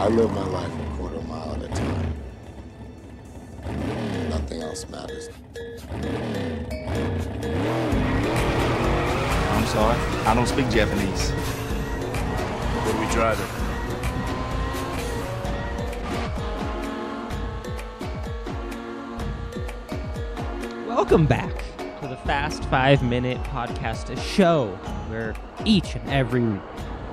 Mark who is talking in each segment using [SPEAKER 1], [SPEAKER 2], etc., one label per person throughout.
[SPEAKER 1] I live my life a quarter mile at a time. Nothing else matters.
[SPEAKER 2] I'm sorry. I don't speak Japanese.
[SPEAKER 3] What are we driving?
[SPEAKER 4] Welcome back to the Fast Five Minute Podcast show, where each and every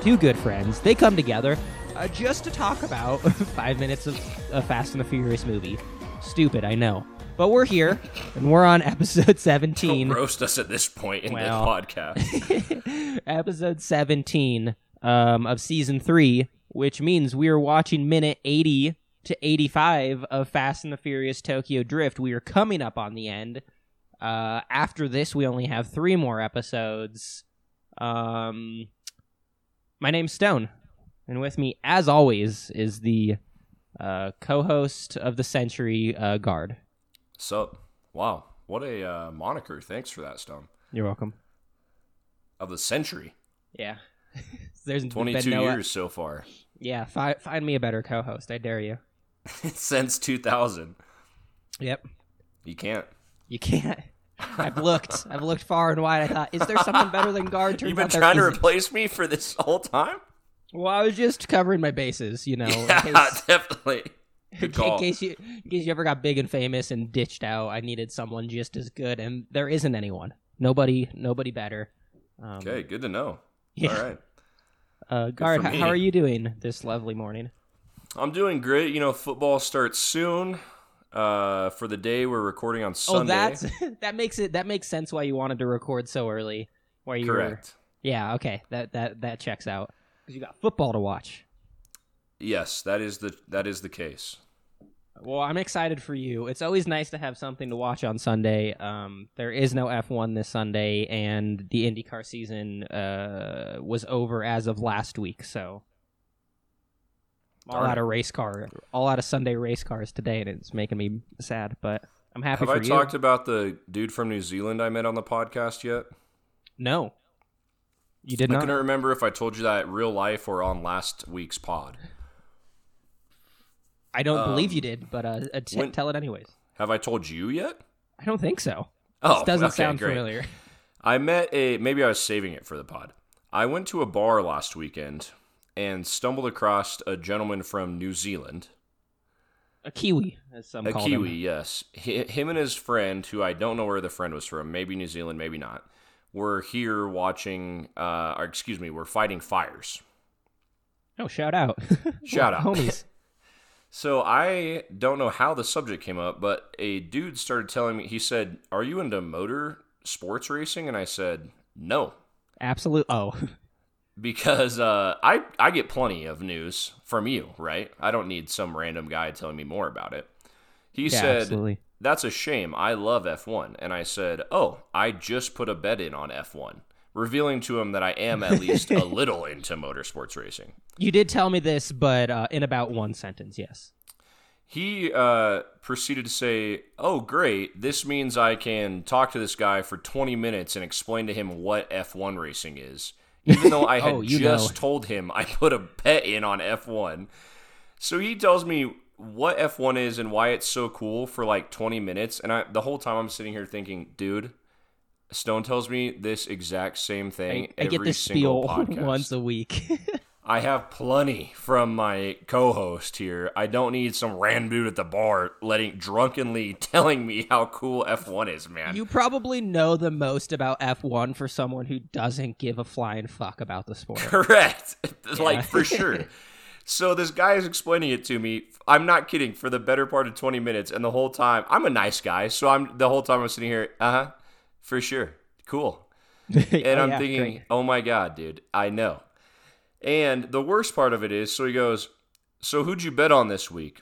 [SPEAKER 4] two good friends they come together uh, just to talk about five minutes of a Fast and the Furious movie. Stupid, I know, but we're here and we're on episode seventeen.
[SPEAKER 3] Don't roast us at this point in
[SPEAKER 4] Well.
[SPEAKER 3] the podcast.
[SPEAKER 4] episode 17 um, of season 3, which means we are watching minute 80 to 85 of Fast and the Furious Tokyo Drift. We are coming up on the end. Uh, after this, we only have three more episodes. Um, my name's Stone, and with me, as always, is the uh, co-host of the Century uh, Guard.
[SPEAKER 3] so, wow, what a uh, moniker! Thanks for that, Stone.
[SPEAKER 4] You're welcome.
[SPEAKER 3] Of the century,
[SPEAKER 4] Yeah. There's been
[SPEAKER 3] twenty-two
[SPEAKER 4] no-
[SPEAKER 3] years so far
[SPEAKER 4] Yeah, fi- find me a better co-host. I dare you.
[SPEAKER 3] since two thousand.
[SPEAKER 4] Yep.
[SPEAKER 3] You can't.
[SPEAKER 4] You can't. I've looked. I've looked far and wide. I thought, is there someone better than guard? Turns
[SPEAKER 3] You've been trying to
[SPEAKER 4] isn't.
[SPEAKER 3] replace me for this whole time.
[SPEAKER 4] Well, I was just covering my bases, you know,
[SPEAKER 3] Yeah,
[SPEAKER 4] in, case,
[SPEAKER 3] definitely. Good
[SPEAKER 4] in case you in case you ever got big and famous and ditched out. I needed someone just as good, and there isn't anyone. Nobody, nobody better. Um,
[SPEAKER 3] Okay, good to know.
[SPEAKER 4] Yeah.
[SPEAKER 3] All right.
[SPEAKER 4] Uh, guard, how, how are you doing this lovely morning?
[SPEAKER 3] I'm doing great. You know, football starts soon. Uh, for the day we're recording on Sunday.
[SPEAKER 4] Oh, that's that makes it that makes sense why you wanted to record so early. Where you were
[SPEAKER 3] correct.
[SPEAKER 4] Yeah, okay. That that that checks out. Because you got football to watch.
[SPEAKER 3] Yes, that is the that is the case.
[SPEAKER 4] Well, I'm excited for you. It's always nice to have something to watch on Sunday. Um, there is no F1 this Sunday, and the IndyCar season uh, was over as of last week. So, all
[SPEAKER 3] Darn
[SPEAKER 4] out of race car, all out of Sunday race cars today, and it's making me sad. But I'm happy
[SPEAKER 3] Have I
[SPEAKER 4] you.
[SPEAKER 3] talked about the dude from New Zealand I met on the podcast yet?
[SPEAKER 4] no, you did
[SPEAKER 3] I
[SPEAKER 4] not.
[SPEAKER 3] couldn't remember if I told you that real life or on last week's pod.
[SPEAKER 4] I don't
[SPEAKER 3] um,
[SPEAKER 4] believe you did, but uh, uh, t-
[SPEAKER 3] when-
[SPEAKER 4] tell it anyways.
[SPEAKER 3] Have I told you yet?
[SPEAKER 4] I don't think so.
[SPEAKER 3] Oh,
[SPEAKER 4] this doesn't
[SPEAKER 3] okay,
[SPEAKER 4] sound
[SPEAKER 3] great.
[SPEAKER 4] familiar.
[SPEAKER 3] I met a maybe I was saving it for the pod. I went to a bar last weekend and stumbled across a gentleman from New Zealand.
[SPEAKER 4] A kiwi, as some
[SPEAKER 3] A Kiwi,
[SPEAKER 4] them.
[SPEAKER 3] yes. Hi him and his friend, who I don't know where the friend was from, maybe New Zealand, maybe not, were here watching, uh, or excuse me, we're fighting fires.
[SPEAKER 4] Oh, shout out!
[SPEAKER 3] Shout out.
[SPEAKER 4] homies.
[SPEAKER 3] So I don't know how the subject came up, but a dude started telling me, he said, Are you into motor sports racing? And I said, No.
[SPEAKER 4] Absolute. Oh,
[SPEAKER 3] Because uh, I, I get plenty of news from you, right? I don't need some random guy telling me more about it. He
[SPEAKER 4] yeah,
[SPEAKER 3] said,
[SPEAKER 4] absolutely.
[SPEAKER 3] That's a shame. I love F1. And I said, Oh, I just put a bet in on F1, revealing to him that I am at least a little into motorsports racing.
[SPEAKER 4] You did tell me this, but uh, in about one sentence, yes.
[SPEAKER 3] He uh, proceeded to say, Oh, great. This means I can talk to this guy for 20 minutes and explain to him what F1 racing is. Even though I had
[SPEAKER 4] Oh,
[SPEAKER 3] just
[SPEAKER 4] know.
[SPEAKER 3] told him I put a bet in on F1. So he tells me what F1 is and why it's so cool for like 20 minutes. And I, the whole time I'm sitting here thinking, dude, Stone tells me this exact same thing
[SPEAKER 4] I, I
[SPEAKER 3] every
[SPEAKER 4] get this
[SPEAKER 3] single
[SPEAKER 4] spiel
[SPEAKER 3] podcast.
[SPEAKER 4] once a week.
[SPEAKER 3] I have plenty from my co-host here. I don't need some random dude at the bar letting drunkenly telling me how cool F1 is, man.
[SPEAKER 4] you probably know the most about F1 for someone who doesn't give a flying fuck about the sport.
[SPEAKER 3] Correct. like for sure. So this guy is explaining it to me. I'm not kidding. For the better part of 20 minutes, and the whole time, I'm a nice guy. So I'm the whole time I'm sitting here. Uh huh. For sure. Cool. And I'm thinking, oh my god, dude, I know. And the worst part of it is, so he goes, so who'd you bet on this week?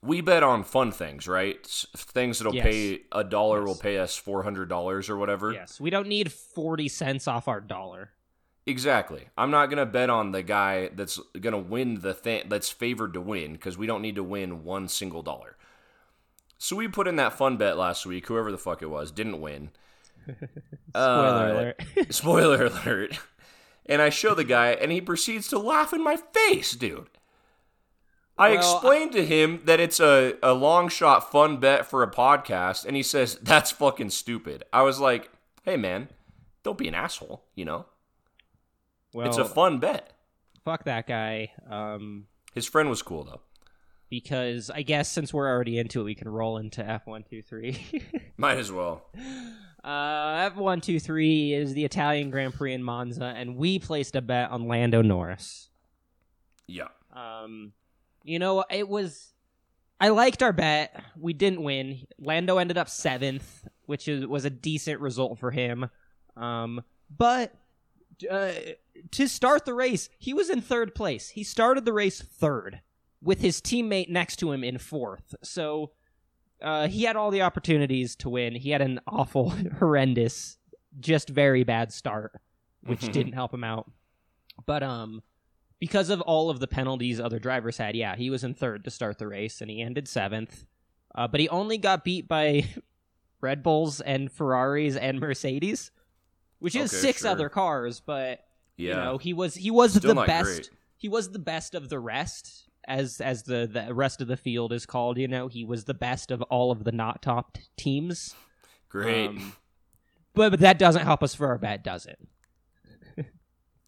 [SPEAKER 3] We bet on fun things, right? Things that'll
[SPEAKER 4] Yes.
[SPEAKER 3] pay a dollar will pay us four hundred dollars or whatever.
[SPEAKER 4] yes, we don't need 40 cents off our dollar.
[SPEAKER 3] Exactly. I'm not gonna bet on the guy that's gonna win the thing that's favored to win because we don't need to win one single dollar. So we put in that fun bet last week. Whoever the fuck it was didn't win.
[SPEAKER 4] Spoiler
[SPEAKER 3] Uh,
[SPEAKER 4] alert.
[SPEAKER 3] Spoiler alert. And I show the guy, and he proceeds to laugh in my face, dude. I
[SPEAKER 4] Well,
[SPEAKER 3] explained to him that it's a, a long shot fun bet for a podcast, and he says, That's fucking stupid. I was like, Hey, man, don't be an asshole, you know?
[SPEAKER 4] Well,
[SPEAKER 3] it's a fun bet.
[SPEAKER 4] fuck that guy. Um,
[SPEAKER 3] His friend was cool, though.
[SPEAKER 4] because I guess since we're already into it, we can roll into F one two three.
[SPEAKER 3] Might as well.
[SPEAKER 4] Uh, F one two three is the Italian Grand Prix in Monza, and we placed a bet on Lando Norris.
[SPEAKER 3] Yeah.
[SPEAKER 4] Um, you know, it was. I liked our bet. We didn't win. Lando ended up seventh, which is, was a decent result for him. Um, but uh, to start the race, he was in third place. He started the race third, with his teammate next to him in fourth. So uh, he had all the opportunities to win. He had an awful, horrendous, just very bad start, which
[SPEAKER 3] Mhm.
[SPEAKER 4] didn't help him out. But um, because of all of the penalties other drivers had, yeah, he was in third to start the race, and he ended seventh. Uh, but he only got beat by Red Bulls and Ferraris and Mercedes, which is
[SPEAKER 3] Okay,
[SPEAKER 4] six
[SPEAKER 3] sure.
[SPEAKER 4] other cars. But
[SPEAKER 3] Yeah.
[SPEAKER 4] you know, he was he was
[SPEAKER 3] Still
[SPEAKER 4] the best.
[SPEAKER 3] great.
[SPEAKER 4] He was the best of the rest, as as the the rest of the field is called. You know, he was the best of all of the not top t- teams.
[SPEAKER 3] Great.
[SPEAKER 4] Um, but but that doesn't help us for our bet, does it?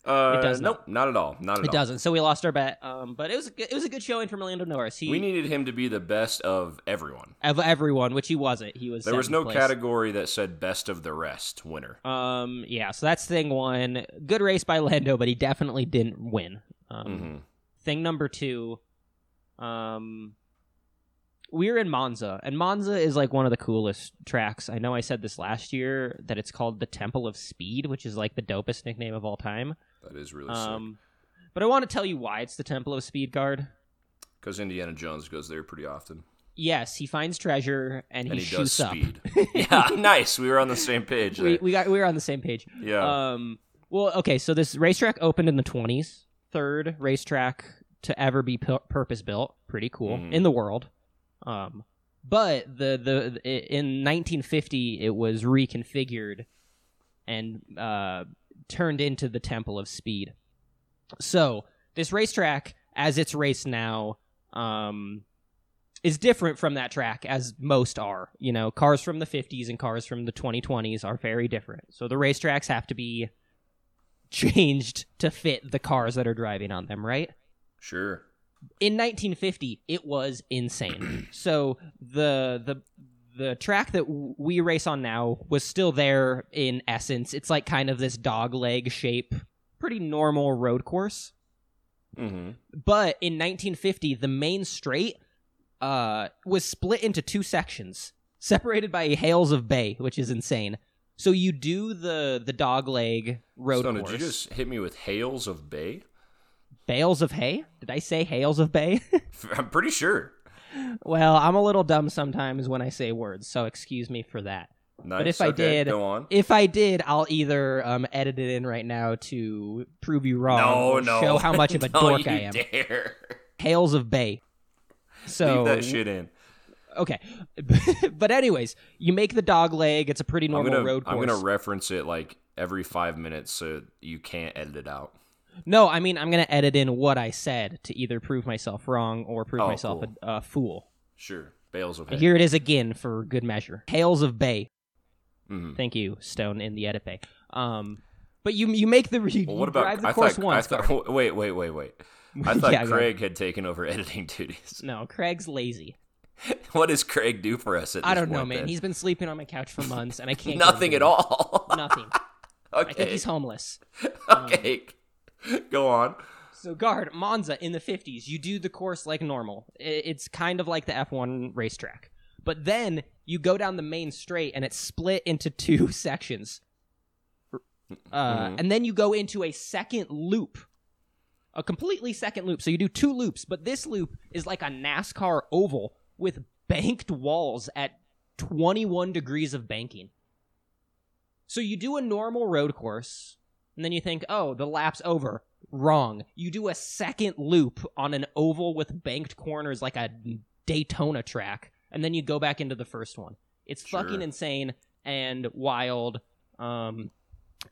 [SPEAKER 3] Uh,
[SPEAKER 4] it does
[SPEAKER 3] nope, not at all. Not at
[SPEAKER 4] It
[SPEAKER 3] all.
[SPEAKER 4] It doesn't. So we lost our bet. Um, but it was a good, it was a good showing from Orlando Norris. He
[SPEAKER 3] We needed him to be the best of everyone.
[SPEAKER 4] of everyone, which he wasn't. He was.
[SPEAKER 3] There was no
[SPEAKER 4] place.
[SPEAKER 3] category that said best of the rest winner.
[SPEAKER 4] Um, yeah. So that's thing one. Good race by Lando, but he definitely didn't win. Um,
[SPEAKER 3] Mhm.
[SPEAKER 4] thing number two. Um, we were in Monza, and Monza is like one of the coolest tracks. I know I said this last year that it's called the Temple of Speed, which is like the dopest nickname of all time.
[SPEAKER 3] That is really sick.
[SPEAKER 4] Um, but I want to tell you why it's the Temple of Speed guard.
[SPEAKER 3] Because Indiana Jones goes there pretty often.
[SPEAKER 4] Yes, he finds treasure and he,
[SPEAKER 3] and he does
[SPEAKER 4] shoots up.
[SPEAKER 3] speed. yeah, nice. We were on the same page.
[SPEAKER 4] we, we got we were on the same page.
[SPEAKER 3] yeah.
[SPEAKER 4] Um. Well, okay. So this racetrack opened in the twenties. Third racetrack to ever be purpose built. Pretty cool
[SPEAKER 3] Mhm.
[SPEAKER 4] in the world. Um. But the the in 1950 it was reconfigured and uh turned into the Temple of Speed. So this racetrack, as it's raced now, um, is different from that track as most are. You know, cars from the 50s and cars from the 2020s are very different. So the racetracks have to be changed to fit the cars that are driving on them, right?
[SPEAKER 3] sure.
[SPEAKER 4] In 1950, it was insane. so the the the track that w- we race on now was still there in essence. It's like kind of this dog leg shape, pretty normal road course.
[SPEAKER 3] hmm
[SPEAKER 4] But in 1950, the main straight uh, was split into two sections, separated by Hales of Bay, which is insane. So you do the the dog leg road
[SPEAKER 3] Stone,
[SPEAKER 4] course.
[SPEAKER 3] did you just hit me with hails of bay?
[SPEAKER 4] Bales of hay? Did I say Hales of Bay?
[SPEAKER 3] I'm pretty sure.
[SPEAKER 4] well, I'm a little dumb sometimes when I say words, so excuse me for that.
[SPEAKER 3] Nice.
[SPEAKER 4] if I did-
[SPEAKER 3] go on.
[SPEAKER 4] If I did, I'll either um, edit it in right now to prove you wrong
[SPEAKER 3] No, no.
[SPEAKER 4] show how much of a
[SPEAKER 3] No,
[SPEAKER 4] dork I am.
[SPEAKER 3] Dare.
[SPEAKER 4] Hales of Bay. So
[SPEAKER 3] Leave that shit in.
[SPEAKER 4] Okay, but anyways, you make the dog leg. It's a pretty normal
[SPEAKER 3] gonna,
[SPEAKER 4] road
[SPEAKER 3] I'm gonna reference it like every five minutes so you can't edit it out.
[SPEAKER 4] No, I mean I'm gonna edit in what I said to either prove myself wrong or prove
[SPEAKER 3] Oh,
[SPEAKER 4] myself
[SPEAKER 3] cool.
[SPEAKER 4] a, a fool.
[SPEAKER 3] Sure. Bales of hay.
[SPEAKER 4] Here it is again for good measure. Hales of Bay.
[SPEAKER 3] Mhm.
[SPEAKER 4] Thank you, Stone, in the edit bay. Um, but you you make the you,
[SPEAKER 3] Well, what about?
[SPEAKER 4] drive the
[SPEAKER 3] I
[SPEAKER 4] course
[SPEAKER 3] thought.
[SPEAKER 4] once.
[SPEAKER 3] I thought. Wait, wait, wait, wait. I thought
[SPEAKER 4] Yeah, go
[SPEAKER 3] Craig had taken over editing duties.
[SPEAKER 4] no, Craig's lazy.
[SPEAKER 3] What does Craig do for us? At
[SPEAKER 4] I don't know,
[SPEAKER 3] point,
[SPEAKER 4] man.
[SPEAKER 3] then?
[SPEAKER 4] He's been sleeping on my couch for months, and I can't. get
[SPEAKER 3] nothing at all.
[SPEAKER 4] Nothing.
[SPEAKER 3] okay.
[SPEAKER 4] I think he's homeless.
[SPEAKER 3] okay. Go on.
[SPEAKER 4] So, guard Monza in the 50s, you do the course like normal. It's kind of like the F1 racetrack. But then you go down the main straight and it's split into two sections. Uh,
[SPEAKER 3] Mhm.
[SPEAKER 4] And then you go into a second loop. A completely second loop. So you do two loops, but this loop is like a NASCAR oval with banked walls at 21 degrees of banking. So you do a normal road course, and then you think, oh, the lap's over. Wrong. You do a second loop on an oval with banked corners like a Daytona track, and then you go back into the first one. It's
[SPEAKER 3] Sure.
[SPEAKER 4] fucking insane and wild. Um,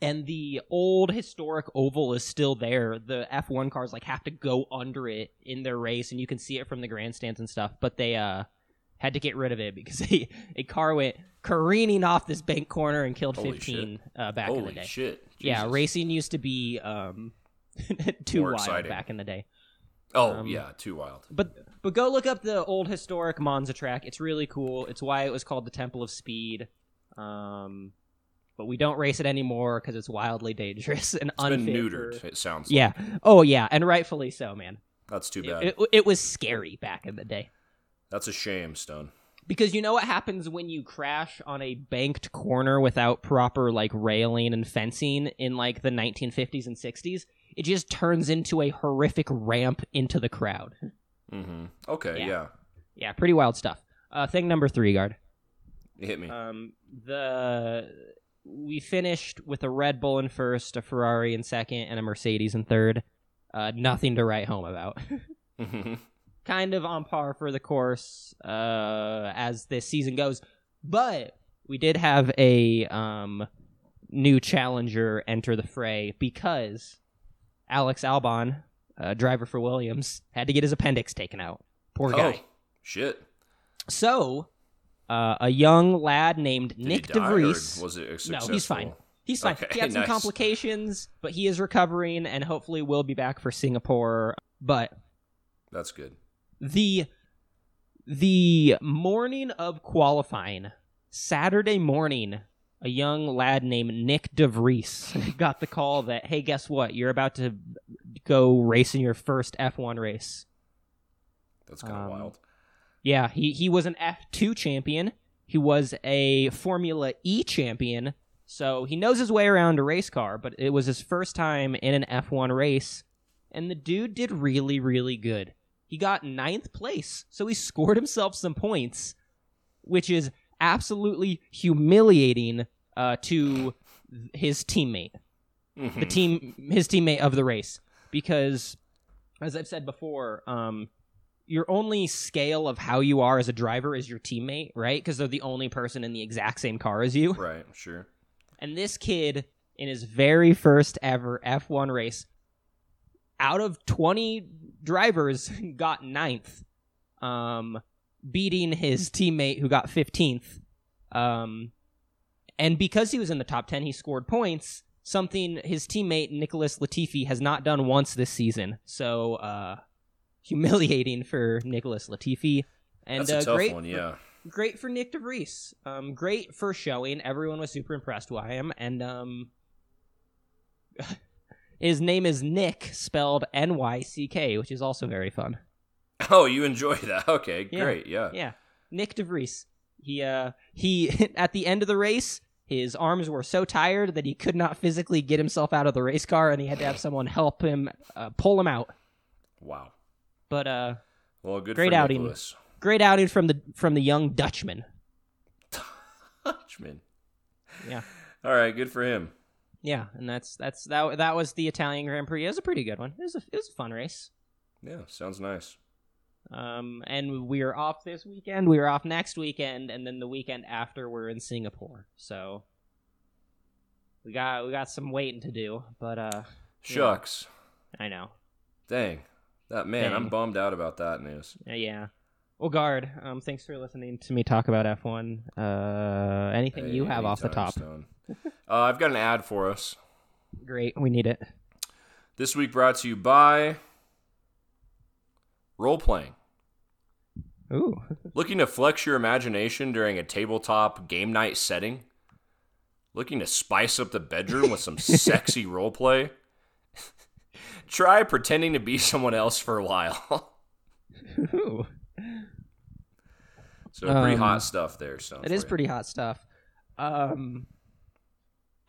[SPEAKER 4] and the old historic oval is still there. The F1 cars like have to go under it in their race, and you can see it from the grandstands and stuff. But they uh had to get rid of it because a, a car went careening off this bank corner and killed
[SPEAKER 3] Holy
[SPEAKER 4] 15 uh, back in the
[SPEAKER 3] Holy
[SPEAKER 4] day.
[SPEAKER 3] shit!
[SPEAKER 4] Yeah, racing used to be um too
[SPEAKER 3] More
[SPEAKER 4] wild
[SPEAKER 3] exciting.
[SPEAKER 4] back in the day.
[SPEAKER 3] Oh
[SPEAKER 4] um,
[SPEAKER 3] yeah, too wild.
[SPEAKER 4] But but go look up the old historic Monza track. It's really cool. It's why it was called the Temple of Speed. Um, but we don't race it anymore because it's wildly dangerous and
[SPEAKER 3] It's been neutered.
[SPEAKER 4] for-
[SPEAKER 3] It sounds.
[SPEAKER 4] Yeah. Oh yeah, and rightfully so, man.
[SPEAKER 3] That's too
[SPEAKER 4] It,
[SPEAKER 3] bad.
[SPEAKER 4] it, it was scary back in the day.
[SPEAKER 3] That's a shame, Stone.
[SPEAKER 4] Because you know what happens when you crash on a banked corner without proper like railing and fencing in like the 1950s and 60s? It just turns into a horrific ramp into the crowd.
[SPEAKER 3] Mm-hmm. Okay,
[SPEAKER 4] Yeah.
[SPEAKER 3] yeah.
[SPEAKER 4] Yeah, pretty wild stuff. Uh, thing number three, guard.
[SPEAKER 3] Hit me.
[SPEAKER 4] Um, the we finished with a Red Bull in first, a Ferrari in second, and a Mercedes in third. Uh, nothing to write home about.
[SPEAKER 3] Mhm.
[SPEAKER 4] kind of on par for the course uh, as this season goes. But we did have a um, new challenger enter the fray because Alex Albon, uh, driver for Williams, had to get his appendix taken out. Poor guy.
[SPEAKER 3] oh, shit.
[SPEAKER 4] So, uh, a young lad named
[SPEAKER 3] Did
[SPEAKER 4] Nyck
[SPEAKER 3] he die, or
[SPEAKER 4] de Vries.
[SPEAKER 3] was it a
[SPEAKER 4] No, he's fine. He's fine.
[SPEAKER 3] Okay,
[SPEAKER 4] he had some
[SPEAKER 3] nice.
[SPEAKER 4] complications, but he is recovering and hopefully will be back for Singapore. But
[SPEAKER 3] That's good.
[SPEAKER 4] The the morning of qualifying, Saturday morning, a young lad named Nyck de Vries got the call that, hey, guess what? You're about to go race in your first F1 race.
[SPEAKER 3] That's kind of
[SPEAKER 4] Um,
[SPEAKER 3] wild.
[SPEAKER 4] Yeah, he, he was an F2 champion. He was a Formula E champion. So he knows his way around a race car, but it was his first time in an F1 race. And the dude did really, really good. He got ninth place. So he scored himself some points, which is absolutely humiliating uh, to his teammate the
[SPEAKER 3] Mhm.
[SPEAKER 4] team his teammate of the race because as i've said before um your only scale of how you are as a driver is your teammate right because they're the only person in the exact same car as you
[SPEAKER 3] Right, sure.
[SPEAKER 4] and this kid in his very first ever f1 race out of 20 drivers got ninth um beating his teammate who got 15th um and because he was in the top 10 he scored points something his teammate Nicholas Latifi has not done once this season so uh humiliating for Nicholas Latifi and
[SPEAKER 3] That's
[SPEAKER 4] uh, great
[SPEAKER 3] one,
[SPEAKER 4] for-
[SPEAKER 3] yeah.
[SPEAKER 4] great for Nyck de Vries. Um, great for showing. Everyone was super impressed by him, and um, his name is Nyck, spelled N Y C K, which is also very fun.
[SPEAKER 3] Oh, you enjoy that? Okay,
[SPEAKER 4] Yeah.
[SPEAKER 3] great. Yeah.
[SPEAKER 4] Yeah, Nyck de Vries. He uh he at the end of the race, his arms were so tired that he could not physically get himself out of the race car, and he had to have someone help him uh, pull him out.
[SPEAKER 3] Wow.
[SPEAKER 4] But uh,
[SPEAKER 3] Well, good
[SPEAKER 4] Great
[SPEAKER 3] for
[SPEAKER 4] outing.
[SPEAKER 3] Nicholas.
[SPEAKER 4] great outing from the from the young Dutchman.
[SPEAKER 3] Dutchman.
[SPEAKER 4] Yeah.
[SPEAKER 3] All right, good for him.
[SPEAKER 4] Yeah, and that's that's that. That was the Italian Grand Prix. It was a pretty good one. It was a it was a fun race.
[SPEAKER 3] Yeah, sounds nice.
[SPEAKER 4] Um, and we are off this weekend. We are off next weekend, and then the weekend after we're in Singapore. So we got we got some waiting to do. But uh,
[SPEAKER 3] Shucks.
[SPEAKER 4] I know.
[SPEAKER 3] Dang. That man, I'm bummed out about that news.
[SPEAKER 4] Uh, yeah. Well, guard. Um, thanks for listening to me talk about F one. Uh, anything you have off the top?
[SPEAKER 3] Stone. Uh, I've got an ad for us.
[SPEAKER 4] Great. We need it.
[SPEAKER 3] This week brought to you by role playing.
[SPEAKER 4] Ooh.
[SPEAKER 3] Looking to flex your imagination during a tabletop game night setting? Looking to spice up the bedroom with some sexy role play? Try pretending to be someone else for a while.
[SPEAKER 4] Ooh.
[SPEAKER 3] so pretty
[SPEAKER 4] Um,
[SPEAKER 3] hot stuff there. So
[SPEAKER 4] It is pretty hot stuff. Um,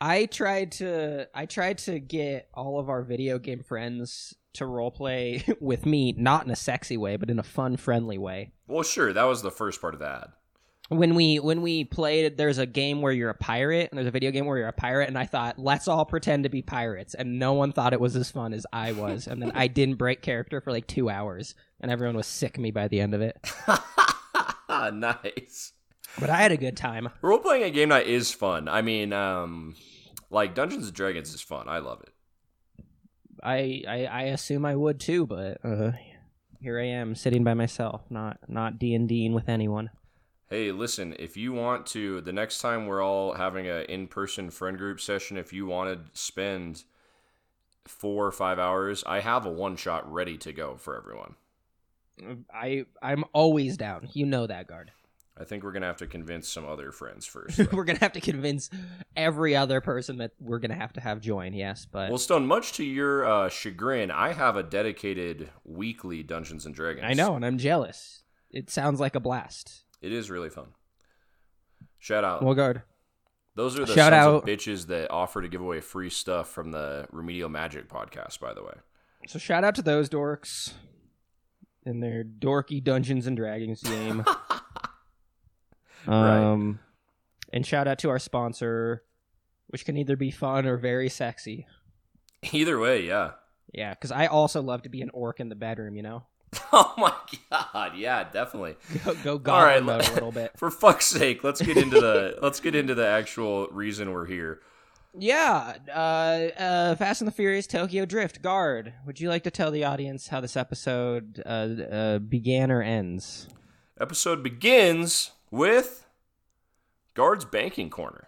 [SPEAKER 4] I tried to I tried to get all of our video game friends to roleplay with me, not in a sexy way, but in a fun, friendly way.
[SPEAKER 3] Well, sure. That was the first part of that.
[SPEAKER 4] When we when we played, there's a game where you're a pirate, and there's a video game where you're a pirate, and I thought, let's all pretend to be pirates, and no one thought it was as fun as I was, and then I didn't break character for like two hours, and everyone was sick of me by the end of it.
[SPEAKER 3] nice.
[SPEAKER 4] But I had a good time.
[SPEAKER 3] Role playing at game night is fun. I mean, um, Like Dungeons and Dragons is fun. I love it.
[SPEAKER 4] I, I I assume I would too, but uh, here I am sitting by myself, not not D and Ding with anyone.
[SPEAKER 3] Hey, listen, if you want to, the next time we're all having an in person friend group session, if you want to spend four or five hours, I have a one shot ready to go for everyone.
[SPEAKER 4] I I'm always down. You know that, guard.
[SPEAKER 3] I think we're going to have to convince some other friends first.
[SPEAKER 4] we're gonna have to convince every other person that we're gonna have to have join. Yes, but
[SPEAKER 3] well, Stone, much to your uh, chagrin, I have a dedicated weekly Dungeons and Dragons.
[SPEAKER 4] I know, and I'm jealous. It sounds like a blast.
[SPEAKER 3] It is really fun. Shout out.
[SPEAKER 4] Well, guard.
[SPEAKER 3] Those are the
[SPEAKER 4] Shout
[SPEAKER 3] sons
[SPEAKER 4] out-
[SPEAKER 3] of bitches that offer to give away free stuff from the Remedial Magic podcast, by the way.
[SPEAKER 4] So shout out to those dorks in their dorky Dungeons and Dragons game. um, and shout out to our sponsor, which can either be fun or very sexy.
[SPEAKER 3] Either way, yeah.
[SPEAKER 4] Yeah, because I also love to be an orc in the bedroom. You know,
[SPEAKER 3] Oh my god, yeah, definitely.
[SPEAKER 4] go, go goblin
[SPEAKER 3] right,
[SPEAKER 4] mode a little bit.
[SPEAKER 3] For fuck's sake, let's get into the let's get into the actual reason we're here.
[SPEAKER 4] Yeah, uh, uh, Fast and the Furious Tokyo Drift. Guard, would you like to tell the audience how this episode uh, uh, began or ends?
[SPEAKER 3] Episode begins with Guard's banking corner.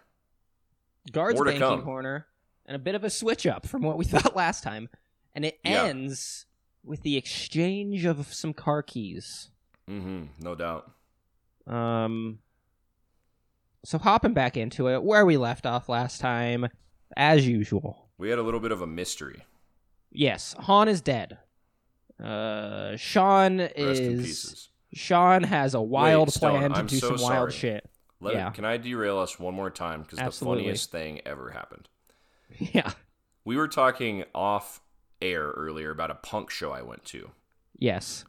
[SPEAKER 4] Guard's banking
[SPEAKER 3] come.
[SPEAKER 4] corner, and a bit of a switch up from what we thought last time. And it
[SPEAKER 3] Yeah.
[SPEAKER 4] ends with the exchange of some car keys.
[SPEAKER 3] Mm-hmm, no doubt.
[SPEAKER 4] Um, so hopping back into it, where we left off last time, as usual.
[SPEAKER 3] We had a little bit of a mystery.
[SPEAKER 4] Yes, Han is dead. Uh, Sean
[SPEAKER 3] Rest
[SPEAKER 4] is
[SPEAKER 3] pieces.
[SPEAKER 4] Sean has a wild
[SPEAKER 3] Stone,
[SPEAKER 4] plan to
[SPEAKER 3] I'm
[SPEAKER 4] do
[SPEAKER 3] so
[SPEAKER 4] some wild
[SPEAKER 3] sorry.
[SPEAKER 4] shit.
[SPEAKER 3] Let it- can I derail us one more time? Because the
[SPEAKER 4] Absolutely.
[SPEAKER 3] funniest thing ever happened.
[SPEAKER 4] Yeah.
[SPEAKER 3] We were talking off air earlier about a punk show I went to.
[SPEAKER 4] Yes.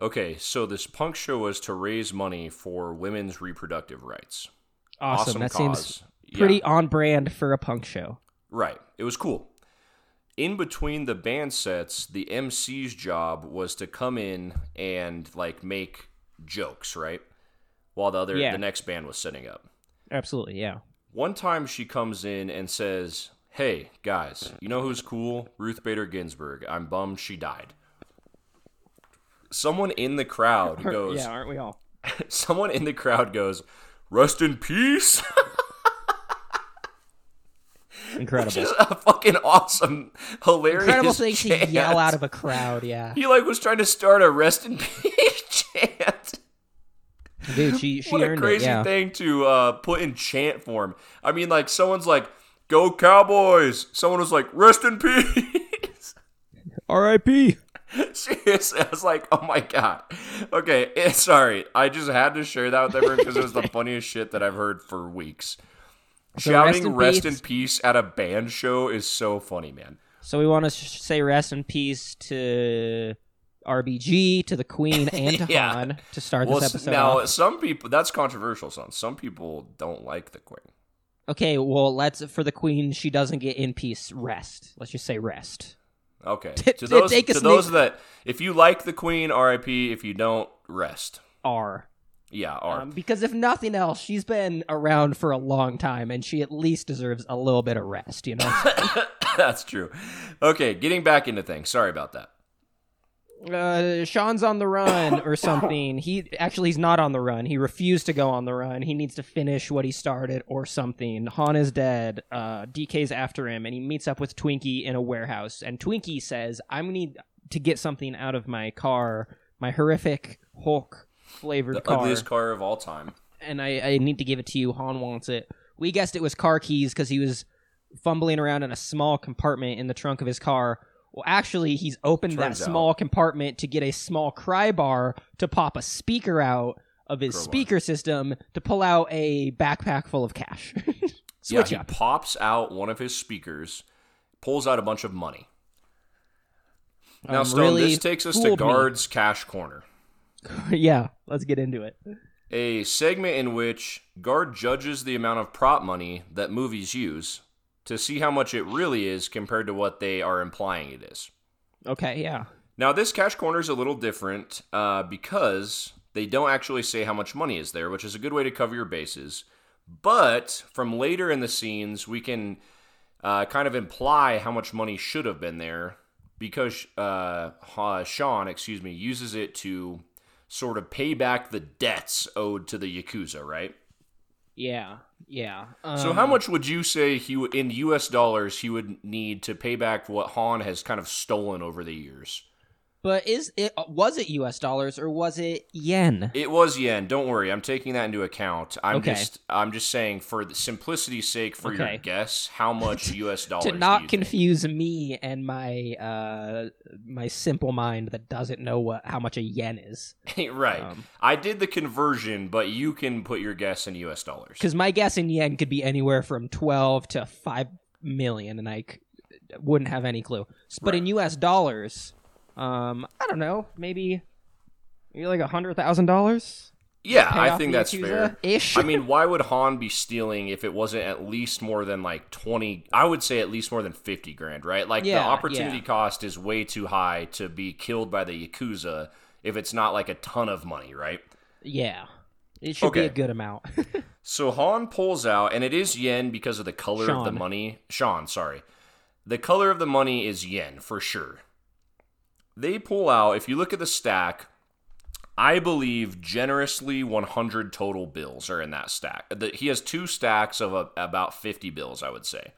[SPEAKER 3] Okay, so this punk show was to raise money for women's reproductive rights.
[SPEAKER 4] Awesome. that
[SPEAKER 3] cause.
[SPEAKER 4] seems
[SPEAKER 3] Yeah.
[SPEAKER 4] pretty on brand for a punk show.
[SPEAKER 3] Right. It was cool. In between the band sets, the MC's job was to come in and like make jokes, right? While the other
[SPEAKER 4] Yeah.
[SPEAKER 3] the next band was setting up.
[SPEAKER 4] Absolutely. Yeah.
[SPEAKER 3] One time she comes in and says, "Hey guys, you know who's cool? Ruth Bader Ginsburg. I'm bummed she died." Someone in the crowd goes,
[SPEAKER 4] yeah. Aren't we all?
[SPEAKER 3] someone in the crowd goes, "Rest in peace."
[SPEAKER 4] Incredible.
[SPEAKER 3] Just a fucking awesome, hilarious
[SPEAKER 4] Incredible thing to
[SPEAKER 3] chant.
[SPEAKER 4] yell out of a crowd. Yeah.
[SPEAKER 3] He like was trying to start a rest in peace chant.
[SPEAKER 4] Dude, she she
[SPEAKER 3] what a crazy
[SPEAKER 4] it. Yeah.
[SPEAKER 3] thing to uh, put in chant form. I mean, like someone's like, "Go Cowboys!" Someone was like, "Rest in peace."
[SPEAKER 4] R.I.P.
[SPEAKER 3] Seriously, I was like, "Oh my god." Okay, eh, sorry. I just had to share that with everyone because it was the funniest shit that I've heard for weeks.
[SPEAKER 4] So rest
[SPEAKER 3] Shouting
[SPEAKER 4] in
[SPEAKER 3] "Rest in peace" at a band show is so funny, man.
[SPEAKER 4] So we want to sh- say rest in peace to RBG, to the Queen, and to
[SPEAKER 3] Yeah.
[SPEAKER 4] Han to start
[SPEAKER 3] Well,
[SPEAKER 4] this episode.
[SPEAKER 3] now
[SPEAKER 4] off.
[SPEAKER 3] some people that's controversial, son. Some people don't like the Queen.
[SPEAKER 4] Okay, well, let's for the Queen. She doesn't get in peace. Rest. Let's just say rest.
[SPEAKER 3] Okay.
[SPEAKER 4] T-
[SPEAKER 3] To those, to those that, if you like the Queen, R.I.P. If you don't, rest.
[SPEAKER 4] R.
[SPEAKER 3] Yeah.
[SPEAKER 4] Um, because if nothing else, she's been around for a long time, and she at least deserves a little bit of rest. You know.
[SPEAKER 3] That's true. Okay, getting back into things. Sorry about that.
[SPEAKER 4] uh, Sean's on the run or something. He actually he's not on the run. He refused to go on the run. He needs to finish what he started or something. Han is dead. Uh, DK's after him, and he meets up with Twinkie in a warehouse. And Twinkie says, "I'm need to get something out of my car, my horrific Hulk flavored
[SPEAKER 3] The
[SPEAKER 4] car,
[SPEAKER 3] ugliest car of all time.
[SPEAKER 4] and I, I need to give it to you. Han wants it. We guessed it was car keys because he was fumbling around in a small compartment in the trunk of his car. Well, actually, he's opened
[SPEAKER 3] Turns
[SPEAKER 4] that
[SPEAKER 3] out-
[SPEAKER 4] small compartment to get a small cry bar to pop a speaker out of his
[SPEAKER 3] Crowbar.
[SPEAKER 4] speaker system to pull out a backpack full of cash.
[SPEAKER 3] yeah, he
[SPEAKER 4] up.
[SPEAKER 3] pops out one of his speakers, pulls out a bunch of money. Now,
[SPEAKER 4] Um,
[SPEAKER 3] Stone,
[SPEAKER 4] really
[SPEAKER 3] this takes us to
[SPEAKER 4] fooled me.
[SPEAKER 3] Guard's Cash Corner,
[SPEAKER 4] yeah, let's get into it.
[SPEAKER 3] a segment in which Guard judges the amount of prop money that movies use to see how much it really is compared to what they are implying it is.
[SPEAKER 4] Okay, yeah.
[SPEAKER 3] Now, this cash corner is a little different uh, because they don't actually say how much money is there, which is a good way to cover your bases. But from later in the scenes, we can uh, kind of imply how much money should have been there because uh, Sean, excuse me, uses it to sort of pay back the debts owed to the Yakuza, right?
[SPEAKER 4] Yeah, yeah.
[SPEAKER 3] So
[SPEAKER 4] Um,
[SPEAKER 3] how much would you say he in U.S. dollars he would need to pay back what Han has kind of stolen over the years?
[SPEAKER 4] But is it was it U.S. dollars or was it yen?
[SPEAKER 3] It was yen. Don't worry, I'm taking that into account. I'm
[SPEAKER 4] Okay.
[SPEAKER 3] just I'm just saying for the simplicity's sake for your guess, how much U.S. dollars?
[SPEAKER 4] to not
[SPEAKER 3] you think?
[SPEAKER 4] confuse me and my uh my simple mind that doesn't know what how much a yen is.
[SPEAKER 3] right.
[SPEAKER 4] Um,
[SPEAKER 3] I did the conversion, but you can put your guess in U.S. dollars.
[SPEAKER 4] Because my guess in yen could be anywhere from twelve to five million, and I c- wouldn't have any clue. But in U.S. dollars, um, I don't know, maybe maybe like a hundred thousand dollars.
[SPEAKER 3] Yeah, I think that's fair.
[SPEAKER 4] ish.
[SPEAKER 3] I mean, why would Han be stealing if it wasn't at least more than like 20? I would say at least more than 50 grand, right? Like the opportunity
[SPEAKER 4] yeah.
[SPEAKER 3] cost is way too high to be killed by the Yakuza if it's not like a ton of money, right?
[SPEAKER 4] yeah, it should be a good amount.
[SPEAKER 3] So Han pulls out, and it is yen because of the color of the money. Sean, sorry. The color of the money is yen for sure. They pull out, if you look at the stack, I believe generously 100 total bills are in that stack. The, he has two stacks of a, about 50 bills, I would say.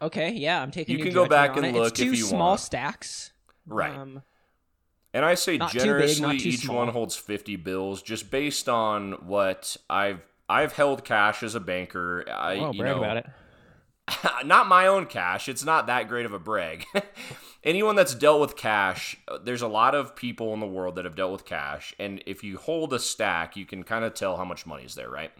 [SPEAKER 4] okay, yeah, I'm taking.
[SPEAKER 3] You can go back and
[SPEAKER 4] it.
[SPEAKER 3] look
[SPEAKER 4] it's
[SPEAKER 3] if
[SPEAKER 4] two
[SPEAKER 3] you
[SPEAKER 4] small
[SPEAKER 3] want.
[SPEAKER 4] stacks.
[SPEAKER 3] Right.
[SPEAKER 4] Um,
[SPEAKER 3] And I say
[SPEAKER 4] too big,
[SPEAKER 3] generously, each
[SPEAKER 4] small.
[SPEAKER 3] one holds 50 bills, just based on what I've I've held cash as a banker. I,
[SPEAKER 4] well,
[SPEAKER 3] you
[SPEAKER 4] brag
[SPEAKER 3] know,
[SPEAKER 4] about it.
[SPEAKER 3] not my own cash. It's not that great of a brag. Anyone that's dealt with cash, there's a lot of people in the world that have dealt with cash, and if you hold a stack, you can kind of tell how much money is there, right?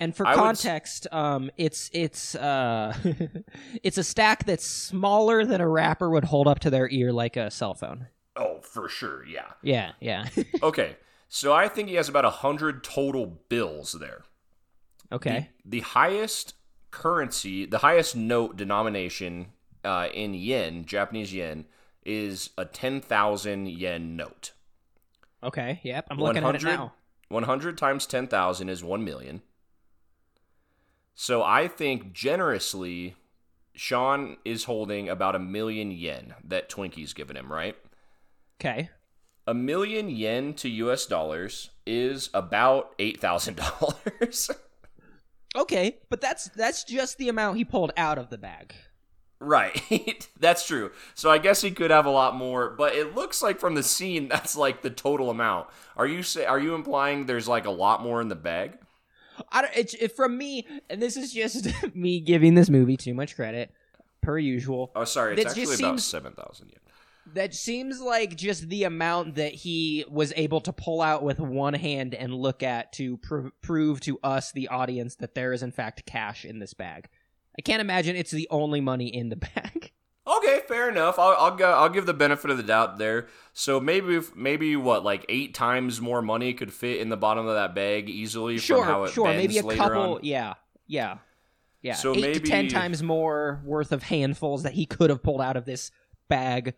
[SPEAKER 4] And for
[SPEAKER 3] I would
[SPEAKER 4] context, um, it's it's uh, it's a stack that's smaller than a rapper would hold up to their ear like a cell phone.
[SPEAKER 3] Oh, for sure, yeah.
[SPEAKER 4] Yeah, yeah.
[SPEAKER 3] Okay, so I think he has about a hundred total bills there.
[SPEAKER 4] okay.
[SPEAKER 3] The highest currency, the highest note denomination uh, in yen, Japanese yen, is a ten thousand yen note.
[SPEAKER 4] Okay. Yep. I'm looking at it now.
[SPEAKER 3] 100 times 10,000 is 1 million. So I think generously, Sean is holding about a million yen that Twinkie's given him, right?
[SPEAKER 4] Okay.
[SPEAKER 3] A million yen to US dollars is about $8,000.
[SPEAKER 4] Okay, but that's that's just the amount he pulled out of the bag.
[SPEAKER 3] right. that's true. So I guess he could have a lot more, but it looks like from the scene that's like the total amount. Are you say are you implying there's like a lot more in the bag?
[SPEAKER 4] I don't, it's it, from me, and this is just me giving this movie too much credit, per usual.
[SPEAKER 3] Oh, sorry. It's
[SPEAKER 4] just
[SPEAKER 3] actually about
[SPEAKER 4] seems-
[SPEAKER 3] 7,000 yen.
[SPEAKER 4] That seems like just the amount that he was able to pull out with one hand and look at to pr- prove to us, the audience, that there is in fact cash in this bag. I can't imagine it's the only money in the bag.
[SPEAKER 3] Okay, fair enough. I'll I'll, go, I'll give the benefit of the doubt there. So maybe if- maybe what like eight times more money could fit in the bottom of that bag easily from how
[SPEAKER 4] sure, sure, maybe a couple.
[SPEAKER 3] on.
[SPEAKER 4] Yeah, yeah, yeah.
[SPEAKER 3] So
[SPEAKER 4] Eight to ten times more worth of handfuls that he could have pulled out of this bag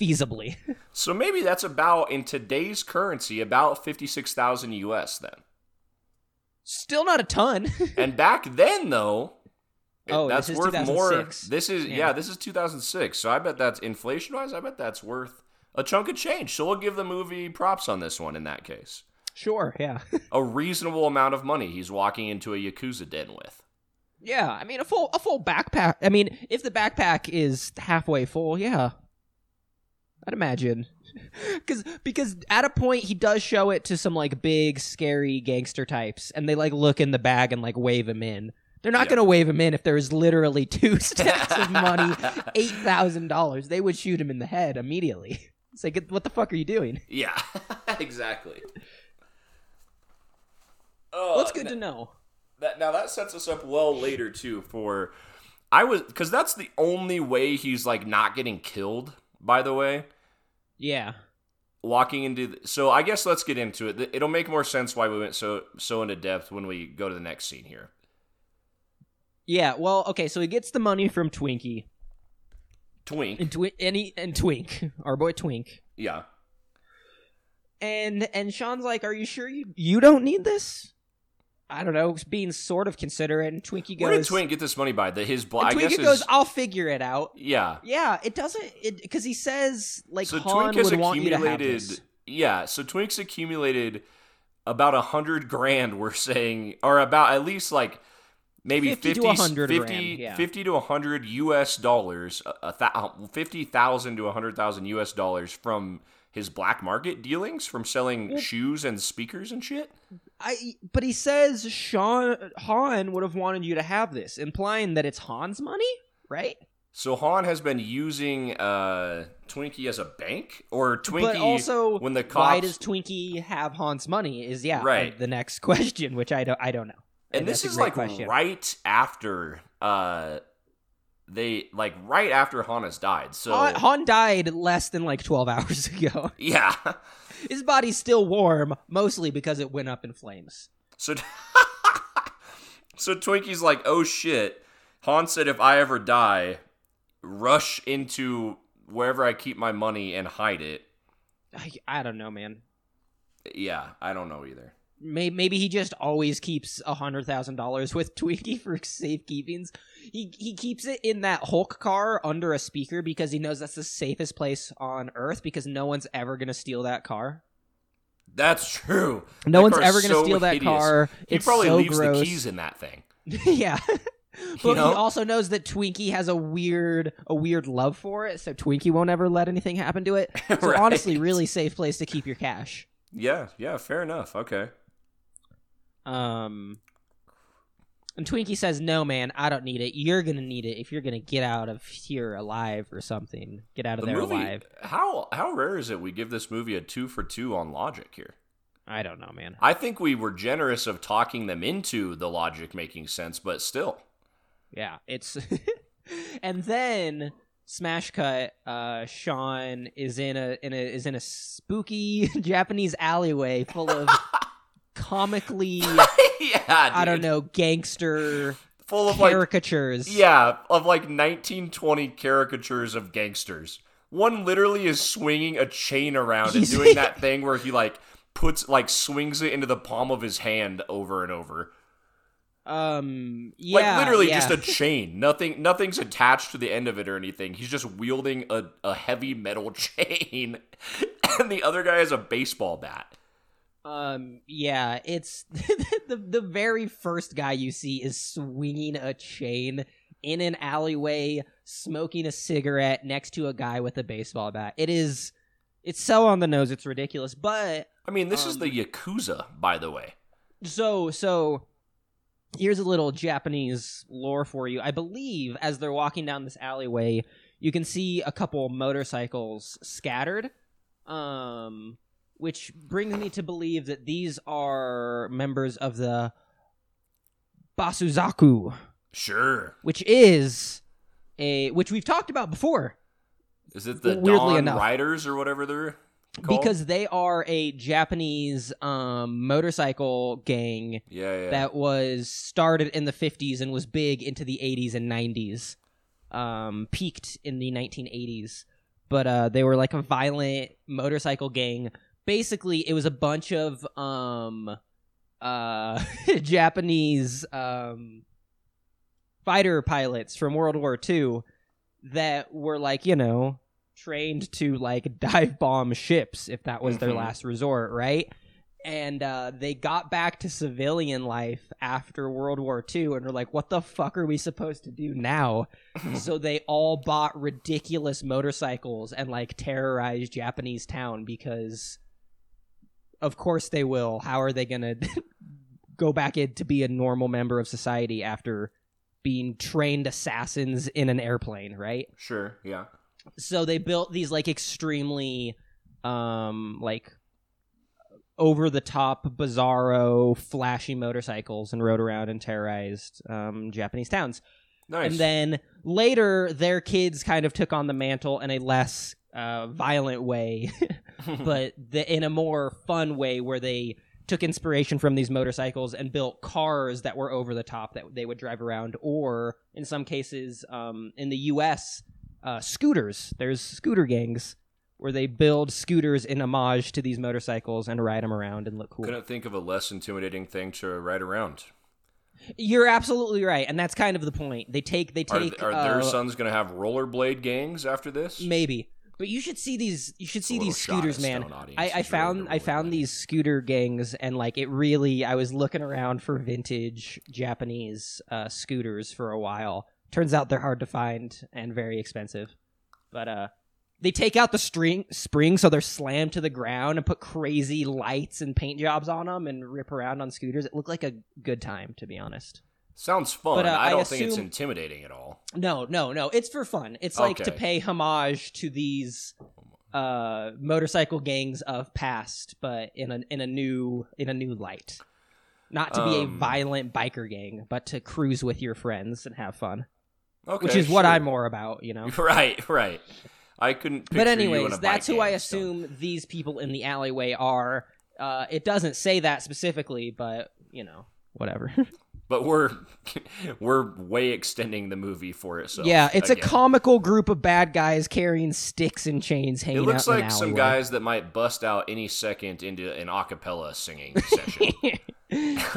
[SPEAKER 4] feasibly.
[SPEAKER 3] So maybe that's about in today's currency about fifty six thousand US then.
[SPEAKER 4] Still not a ton.
[SPEAKER 3] And back then though,
[SPEAKER 4] Oh,
[SPEAKER 3] that's
[SPEAKER 4] this is
[SPEAKER 3] worth more.
[SPEAKER 4] 2006.
[SPEAKER 3] This is yeah.
[SPEAKER 4] Yeah.
[SPEAKER 3] this is two thousand six. So I bet that's inflation wise. I bet that's worth a chunk of change. So we'll give the movie props on this one in that case.
[SPEAKER 4] sure, yeah.
[SPEAKER 3] A reasonable amount of money he's walking into a yakuza den with.
[SPEAKER 4] Yeah, I mean a full a full backpack. I mean, if the backpack is halfway full, yeah, I'd imagine. Because because at a point he does show it to some like big scary gangster types, and they like look in the bag and like wave him in. They're not
[SPEAKER 3] Yeah.
[SPEAKER 4] gonna wave him in if there's literally two stacks of money, eight thousand dollars. They would shoot him in the head immediately. It's like, what the fuck are you doing?
[SPEAKER 3] Yeah, exactly.
[SPEAKER 4] Well,
[SPEAKER 3] Oh,
[SPEAKER 4] it's good to know.
[SPEAKER 3] that now that sets us up well later too for I was because that's the only way he's like not getting killed. By the way,
[SPEAKER 4] Yeah.
[SPEAKER 3] walking into the, so I guess let's get into it. It'll make more sense why we went so so into depth when we go to the next scene here.
[SPEAKER 4] Yeah, well, okay, so he gets the money from Twinkie
[SPEAKER 3] Twink,
[SPEAKER 4] and, Twi- and, he, and Twink, our boy Twink.
[SPEAKER 3] yeah,
[SPEAKER 4] and and Sean's like, "Are you sure you you don't need this?" I don't know, being sort of considerate. And Twinkie goes,
[SPEAKER 3] Where did Twink get this money by? The his bl-
[SPEAKER 4] and
[SPEAKER 3] I
[SPEAKER 4] Twinkie goes,
[SPEAKER 3] his,
[SPEAKER 4] "I'll figure it out."
[SPEAKER 3] yeah.
[SPEAKER 4] Yeah, it doesn't it because he says like
[SPEAKER 3] so
[SPEAKER 4] Han
[SPEAKER 3] Twink has
[SPEAKER 4] would want you to have
[SPEAKER 3] accumulated. Yeah, so Twink's accumulated about a hundred grand. We're saying, or about at least like maybe
[SPEAKER 4] 50 to
[SPEAKER 3] 50,
[SPEAKER 4] 100
[SPEAKER 3] 50,
[SPEAKER 4] grand, yeah.
[SPEAKER 3] 50 to 100 US dollars, a, a th- 50,000 to 100,000 US dollars from his black market dealings from selling shoes and speakers and shit.
[SPEAKER 4] I but he says Sean Han would have wanted you to have this, implying that it's Han's money, right?
[SPEAKER 3] So Han has been using uh, Twinkie as a bank, or Twinkie.
[SPEAKER 4] but also,
[SPEAKER 3] when the
[SPEAKER 4] why does Twinkie have Han's money? Is yeah,
[SPEAKER 3] Right.
[SPEAKER 4] The next question, which I don't, I don't know.
[SPEAKER 3] and this is like
[SPEAKER 4] question.
[SPEAKER 3] right after uh, they like right after Han has died. So
[SPEAKER 4] Han, Han died less than like twelve hours ago.
[SPEAKER 3] yeah,
[SPEAKER 4] His body's still warm, mostly because it went up in flames.
[SPEAKER 3] so so Twinkie's like, oh shit. Han said, if I ever die, rush into wherever I keep my money and hide it.
[SPEAKER 4] I, I don't know, man.
[SPEAKER 3] Yeah, I don't know either.
[SPEAKER 4] Maybe, maybe he just always keeps a hundred thousand dollars with Twinkie for safekeepings. He he keeps it in that Hulk car under a speaker because he knows that's the safest place on Earth because no one's ever gonna steal that car.
[SPEAKER 3] That's true.
[SPEAKER 4] No
[SPEAKER 3] That
[SPEAKER 4] one's ever gonna
[SPEAKER 3] so
[SPEAKER 4] steal that car.
[SPEAKER 3] He
[SPEAKER 4] it's
[SPEAKER 3] probably
[SPEAKER 4] so
[SPEAKER 3] leaves
[SPEAKER 4] gross.
[SPEAKER 3] the keys in that thing.
[SPEAKER 4] yeah. But
[SPEAKER 3] know?
[SPEAKER 4] he also knows that Twinkie has a weird a weird love for it, so Twinkie won't ever let anything happen to it. So
[SPEAKER 3] Right.
[SPEAKER 4] honestly, really safe place to keep your cash.
[SPEAKER 3] Yeah, yeah, fair enough. Okay.
[SPEAKER 4] Um, and Twinkie says, "No, man, I don't need it. You're gonna need it if you're gonna get out of here alive or something. Get out of
[SPEAKER 3] The
[SPEAKER 4] there
[SPEAKER 3] movie.
[SPEAKER 4] alive."
[SPEAKER 3] How how rare is it we give this movie a two for two on logic here?
[SPEAKER 4] I don't know, man.
[SPEAKER 3] I think we were generous of talking them into the logic making sense, but still.
[SPEAKER 4] Yeah, it's. and then smash cut. Uh, Sean is in a in a is in a spooky Japanese alleyway full of comically
[SPEAKER 3] yeah,
[SPEAKER 4] I don't know gangster
[SPEAKER 3] Full of like
[SPEAKER 4] caricatures.
[SPEAKER 3] yeah, of like 1920 caricatures of gangsters. One literally is swinging a chain around and doing that thing where he like puts like swings it into the palm of his hand over and over.
[SPEAKER 4] Um. Yeah.
[SPEAKER 3] like literally
[SPEAKER 4] yeah.
[SPEAKER 3] just a chain. Nothing nothing's attached to the end of it or anything. He's just wielding a, a heavy metal chain and the other guy has a baseball bat.
[SPEAKER 4] Um, yeah, it's the the very first guy you see is swinging a chain in an alleyway, smoking a cigarette next to a guy with a baseball bat. It is, it's so on the nose, it's ridiculous. But
[SPEAKER 3] I mean, this is
[SPEAKER 4] Um,
[SPEAKER 3] the Yakuza, by the way.
[SPEAKER 4] so so, here's a little Japanese lore for you. I believe as they're walking down this alleyway, you can see a couple motorcycles scattered. Um, which brings me to believe that these are members of the Bōsōzoku,
[SPEAKER 3] Sure.
[SPEAKER 4] which is a which we've talked about before
[SPEAKER 3] Is it the
[SPEAKER 4] Weirdly
[SPEAKER 3] Dawn
[SPEAKER 4] enough.
[SPEAKER 3] Riders or whatever they're called?
[SPEAKER 4] because they are a Japanese um, motorcycle gang
[SPEAKER 3] yeah, yeah.
[SPEAKER 4] that was started in the 50s and was big into the 80s and 90s um, peaked in the 1980s but uh, they were like a violent motorcycle gang basically it was a bunch of um, uh, japanese um, fighter pilots from world war ii that were like you know trained to like dive bomb ships if that was their
[SPEAKER 3] Mhm.
[SPEAKER 4] last resort right and uh, they got back to civilian life after World War II and were like, what the fuck are we supposed to do now? so they all bought ridiculous motorcycles and like terrorized Japanese town because, of course, they will. How are they going to go back in to be a normal member of society after being trained assassins in an airplane, right?
[SPEAKER 3] sure, yeah.
[SPEAKER 4] so they built these like extremely um like over the top bizarro flashy motorcycles and rode around and terrorized um japanese towns
[SPEAKER 3] Nice.
[SPEAKER 4] and then later their kids kind of took on the mantle in a less uh, violent way but the, in a more fun way where they took inspiration from these motorcycles and built cars that were over the top that they would drive around or in some cases um, in the us uh, scooters there's scooter gangs where they build scooters in homage to these motorcycles and ride them around and look cool.
[SPEAKER 3] Couldn't think of a less intimidating thing to ride around.
[SPEAKER 4] You're absolutely right, and that's kind of the point. They take they
[SPEAKER 3] Are,
[SPEAKER 4] take
[SPEAKER 3] are their
[SPEAKER 4] uh,
[SPEAKER 3] sons going to have rollerblade gangs after this?
[SPEAKER 4] maybe, but you should see these. You should see these scooters, man. I, I found I found
[SPEAKER 3] rollerblade.
[SPEAKER 4] these scooter gangs, and like it really. I was looking around for vintage Japanese uh, scooters for a while. Turns out they're hard to find and very expensive, but uh. They take out the string spring so they're slammed to the ground and put crazy lights and paint jobs on them and rip around on scooters. It looked like a good time, to be honest.
[SPEAKER 3] Sounds fun.
[SPEAKER 4] But, uh,
[SPEAKER 3] I
[SPEAKER 4] I
[SPEAKER 3] don't think it's intimidating at all.
[SPEAKER 4] No, no, no. It's for fun. It's like to pay homage to these uh motorcycle gangs of past, but in a in a new in a new light. Not to be a
[SPEAKER 3] Um,
[SPEAKER 4] violent biker gang, but to cruise with your friends and have fun.
[SPEAKER 3] Okay,
[SPEAKER 4] which is what. I'm more about, you know.
[SPEAKER 3] Right, right. I couldn't.
[SPEAKER 4] But
[SPEAKER 3] picture you in
[SPEAKER 4] anyways,
[SPEAKER 3] a
[SPEAKER 4] that's who I
[SPEAKER 3] gang, so-
[SPEAKER 4] assume these people in the alleyway are. Uh it doesn't say that specifically, but you know, whatever.
[SPEAKER 3] But we're we're way extending the movie for itself.
[SPEAKER 4] yeah, it's
[SPEAKER 3] again.
[SPEAKER 4] a comical group of bad guys carrying sticks and chains hanging
[SPEAKER 3] It looks
[SPEAKER 4] out in an
[SPEAKER 3] like some guys that might bust out any second into an a cappella singing session.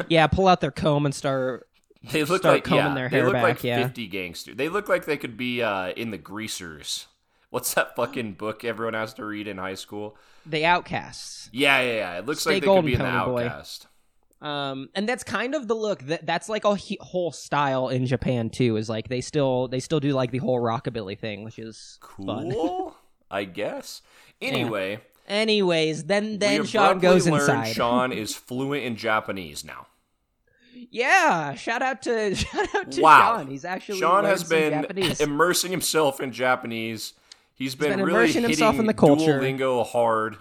[SPEAKER 4] yeah, pull out their comb and start.
[SPEAKER 3] They look
[SPEAKER 4] Start
[SPEAKER 3] like
[SPEAKER 4] combing
[SPEAKER 3] yeah,
[SPEAKER 4] their
[SPEAKER 3] they look
[SPEAKER 4] back,
[SPEAKER 3] like
[SPEAKER 4] yeah.
[SPEAKER 3] fifty gangsters. They look like they could be uh, in the Greasers. What's that fucking book everyone has to read in high school?
[SPEAKER 4] The outcasts.
[SPEAKER 3] Yeah, yeah, yeah. It looks
[SPEAKER 4] Stay
[SPEAKER 3] like they could be in the
[SPEAKER 4] Pony boy. Um, and that's kind of the look. That that's like a he- whole style in Japan too. Is like they still they still do like the whole rockabilly thing, which is.
[SPEAKER 3] Cool, I guess. Anyway,
[SPEAKER 4] Anyways, then then Sean goes inside.
[SPEAKER 3] Sean is fluent in Japanese now.
[SPEAKER 4] Yeah, shout out to shout out to
[SPEAKER 3] Wow.
[SPEAKER 4] Sean. He's actually
[SPEAKER 3] Sean has been immersing himself in Japanese. He's been,
[SPEAKER 4] been
[SPEAKER 3] really
[SPEAKER 4] immersing
[SPEAKER 3] hitting
[SPEAKER 4] himself in the culture.
[SPEAKER 3] Duolingo hard.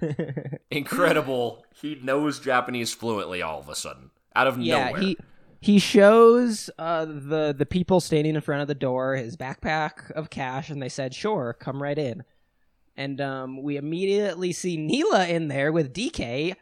[SPEAKER 3] Incredible. He knows Japanese fluently all of a sudden. Out of
[SPEAKER 4] yeah,
[SPEAKER 3] nowhere.
[SPEAKER 4] he he shows uh, the the people standing in front of the door his backpack of cash, and they said, "Sure, come right in." And um, we immediately see Neela in there with DK,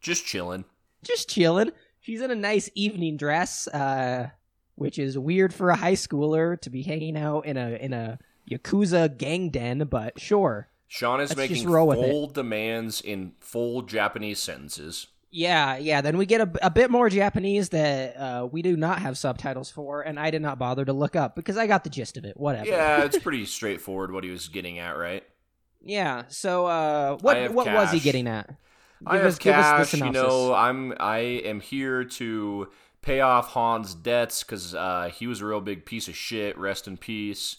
[SPEAKER 3] Just chilling.
[SPEAKER 4] just chilling. She's in a nice evening dress, uh, which is weird for a high schooler to be hanging out in a in a yakuza gang den, but sure.
[SPEAKER 3] Sean is
[SPEAKER 4] Let's
[SPEAKER 3] making full demands in full Japanese sentences.
[SPEAKER 4] Yeah, yeah. Then we get a, a bit more Japanese that uh, we do not have subtitles for, and I did not bother to look up because I got the gist of it. Whatever.
[SPEAKER 3] Yeah, it's pretty straightforward what he was getting at, right?
[SPEAKER 4] Yeah. So, uh,
[SPEAKER 3] I
[SPEAKER 4] what
[SPEAKER 3] have
[SPEAKER 4] what was he getting at?
[SPEAKER 3] I
[SPEAKER 4] Give
[SPEAKER 3] have
[SPEAKER 4] us- the
[SPEAKER 3] cash, you know. I'm I am here to pay off Han's debts because uh, he was a real big piece of shit. Rest in peace.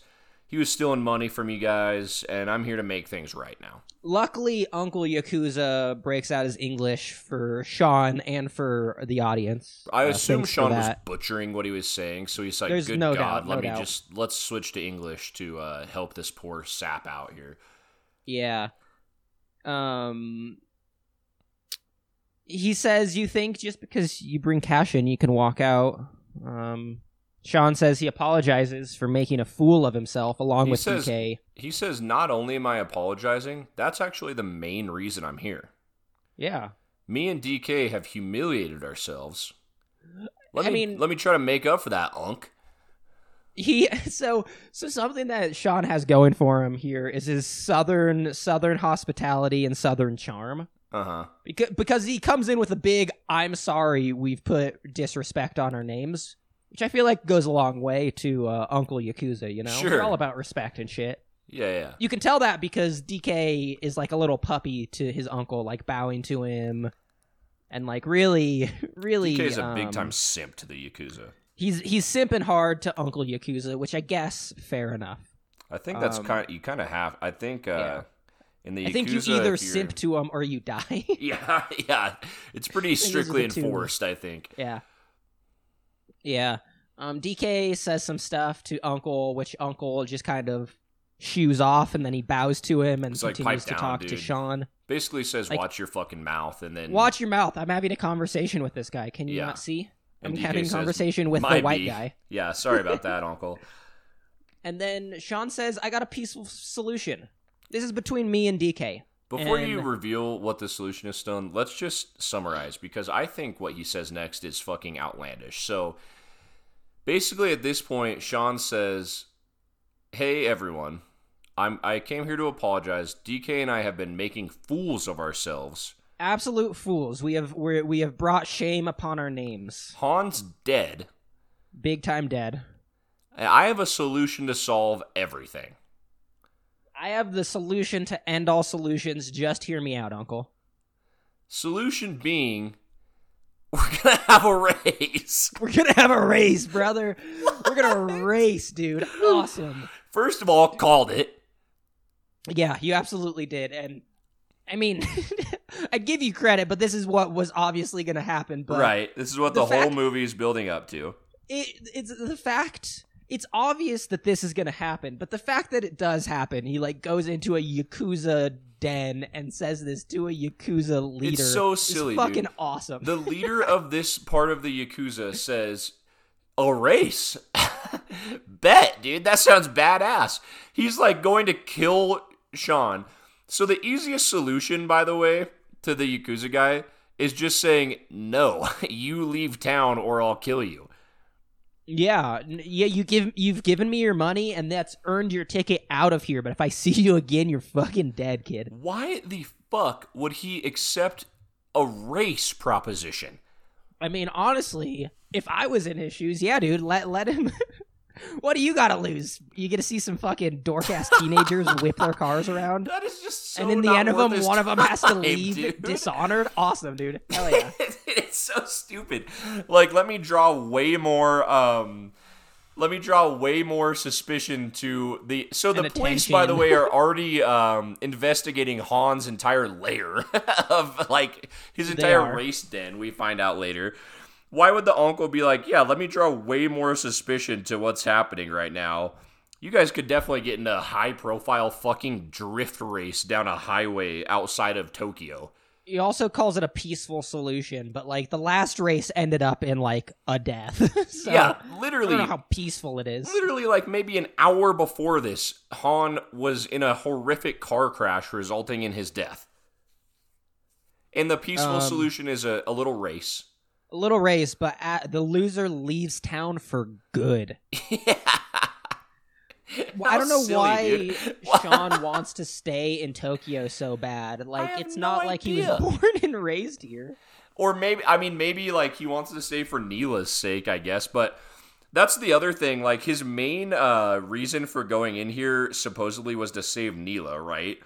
[SPEAKER 3] He was stealing money from you guys, and I'm here to make things right now.
[SPEAKER 4] Luckily, Uncle Yakuza breaks out his English for Sean and for the audience.
[SPEAKER 3] I
[SPEAKER 4] Uh,
[SPEAKER 3] assume Sean was butchering what he was saying, so he's like,
[SPEAKER 4] There's
[SPEAKER 3] "Good
[SPEAKER 4] no
[SPEAKER 3] God,
[SPEAKER 4] doubt,
[SPEAKER 3] let
[SPEAKER 4] no
[SPEAKER 3] me
[SPEAKER 4] doubt.
[SPEAKER 3] just let's switch to English to uh, help this poor sap out here."
[SPEAKER 4] Yeah. Um. He says, "You think just because you bring cash in, you can walk out." Um. Sean says he apologizes for making a fool of himself along
[SPEAKER 3] He
[SPEAKER 4] with
[SPEAKER 3] says-
[SPEAKER 4] DK.
[SPEAKER 3] He says, "Not only am I apologizing, that's actually the main reason I'm here.
[SPEAKER 4] Yeah.
[SPEAKER 3] Me and DK have humiliated ourselves. Let
[SPEAKER 4] I
[SPEAKER 3] me
[SPEAKER 4] mean-
[SPEAKER 3] let me try to make up for that, Unk."
[SPEAKER 4] He so so something that Sean has going for him here is his southern southern hospitality and southern charm.
[SPEAKER 3] Uh huh.
[SPEAKER 4] Because because he comes in with a big "I'm sorry, we've put disrespect on our names," which I feel like goes a long way to uh, Uncle Yakuza. You know,
[SPEAKER 3] Sure.
[SPEAKER 4] they're all about respect and shit.
[SPEAKER 3] Yeah, yeah.
[SPEAKER 4] You can tell that because DK is like a little puppy to his uncle, like bowing to him, and like really, really.
[SPEAKER 3] DK's a
[SPEAKER 4] um,
[SPEAKER 3] big time simp to the Yakuza.
[SPEAKER 4] He's he's simping hard to Uncle Yakuza, which I guess fair enough.
[SPEAKER 3] I think that's
[SPEAKER 4] Um,
[SPEAKER 3] kind. You kind of have. I think. uh
[SPEAKER 4] yeah.
[SPEAKER 3] In the
[SPEAKER 4] I think you either
[SPEAKER 3] if you're-
[SPEAKER 4] simp to him or you die.
[SPEAKER 3] Yeah, yeah. It's pretty
[SPEAKER 4] those are
[SPEAKER 3] strictly
[SPEAKER 4] the two.
[SPEAKER 3] enforced. I think.
[SPEAKER 4] yeah. Yeah. Um, DK says some stuff to Uncle, which Uncle just kind of shoos off, and then he bows to him and
[SPEAKER 3] It's
[SPEAKER 4] continues
[SPEAKER 3] "Pipe
[SPEAKER 4] to
[SPEAKER 3] down,
[SPEAKER 4] talk to. Sean.
[SPEAKER 3] Basically says,
[SPEAKER 4] Like-
[SPEAKER 3] "Watch your fucking mouth," and then
[SPEAKER 4] Watch your mouth. I'm having a conversation with this guy. Can you
[SPEAKER 3] Yeah.
[SPEAKER 4] not see? I'm
[SPEAKER 3] DK
[SPEAKER 4] having a
[SPEAKER 3] says,
[SPEAKER 4] conversation with the white
[SPEAKER 3] be."
[SPEAKER 4] guy.
[SPEAKER 3] Yeah, sorry about that, Uncle.
[SPEAKER 4] And then Sean says, I got a peaceful solution. This is between me and DK.
[SPEAKER 3] Before you reveal what the solution is, Stone, let's just summarize because I think what he says next is fucking outlandish. So basically, at this point, Sean says, Hey, everyone, I'm I came here to apologize. DK and I have been making fools of ourselves.
[SPEAKER 4] Absolute fools. We have we we have brought shame upon our names.
[SPEAKER 3] Han's dead.
[SPEAKER 4] Big time dead.
[SPEAKER 3] and I have a solution to solve everything.
[SPEAKER 4] I have the solution to end all solutions. Just hear me out, Uncle.
[SPEAKER 3] Solution being we're gonna have a race.
[SPEAKER 4] We're gonna have a race, brother. We're gonna race, dude. Awesome.
[SPEAKER 3] First of all, called it.
[SPEAKER 4] Yeah, you absolutely did, and I mean, I'd give you credit, but this is what was obviously gonna happen. But
[SPEAKER 3] right. This is what the,
[SPEAKER 4] the
[SPEAKER 3] whole movie is building up to.
[SPEAKER 4] it, it's the fact. It's obvious that this is gonna happen, but the fact that it does happen, he like goes into a yakuza den and says this to a yakuza leader.
[SPEAKER 3] so
[SPEAKER 4] is
[SPEAKER 3] silly,
[SPEAKER 4] fucking
[SPEAKER 3] dude.
[SPEAKER 4] awesome.
[SPEAKER 3] The leader of this part of the Yakuza says, A race? Bet, dude. That sounds badass. He's like going to kill Sean. So the easiest solution, by the way, to the Yakuza guy is just saying, No, you leave town or I'll kill you.
[SPEAKER 4] Yeah, yeah. You give you've given me your money, and that's earned your ticket out of here. But if I see you again, you're fucking dead, kid.
[SPEAKER 3] Why the fuck would he accept a race proposition?
[SPEAKER 4] I mean, honestly, if I was in his shoes, yeah, dude, let let him. what do you got to lose? You get to see some fucking dork ass teenagers whip their cars around,
[SPEAKER 3] That is just so
[SPEAKER 4] and in the end of them, one of them has to leave
[SPEAKER 3] dude.
[SPEAKER 4] dishonored. Awesome, dude. Hell yeah.
[SPEAKER 3] it's so stupid. Like, let me draw way more. Um, let me draw way more suspicion to the. So the police, by the way, are already um, investigating Han's entire lair of like his entire race den. We find out later. Why would the uncle be like, yeah, let me draw way more suspicion to what's happening right now? You guys could definitely get in a high profile fucking drift race down a highway outside of Tokyo.
[SPEAKER 4] He also calls it a peaceful solution, but like the last race ended up in like a death. so,
[SPEAKER 3] yeah,
[SPEAKER 4] I
[SPEAKER 3] literally.
[SPEAKER 4] don't know how peaceful it is.
[SPEAKER 3] Literally, like maybe an hour before this, Han was in a horrific car crash resulting in his death. And the peaceful
[SPEAKER 4] Um,
[SPEAKER 3] solution is a, a little race.
[SPEAKER 4] A little race, but at, the loser leaves town for good.
[SPEAKER 3] yeah.
[SPEAKER 4] Well, I don't know
[SPEAKER 3] silly,
[SPEAKER 4] why. Sean wants to stay in Tokyo so bad. Like it's
[SPEAKER 3] no
[SPEAKER 4] not like he was born and raised here.
[SPEAKER 3] Or maybe, I mean, maybe like he wants to stay for Neela's sake, I guess. But that's the other thing. Like his main uh, reason for going in here supposedly was to save Neela, right?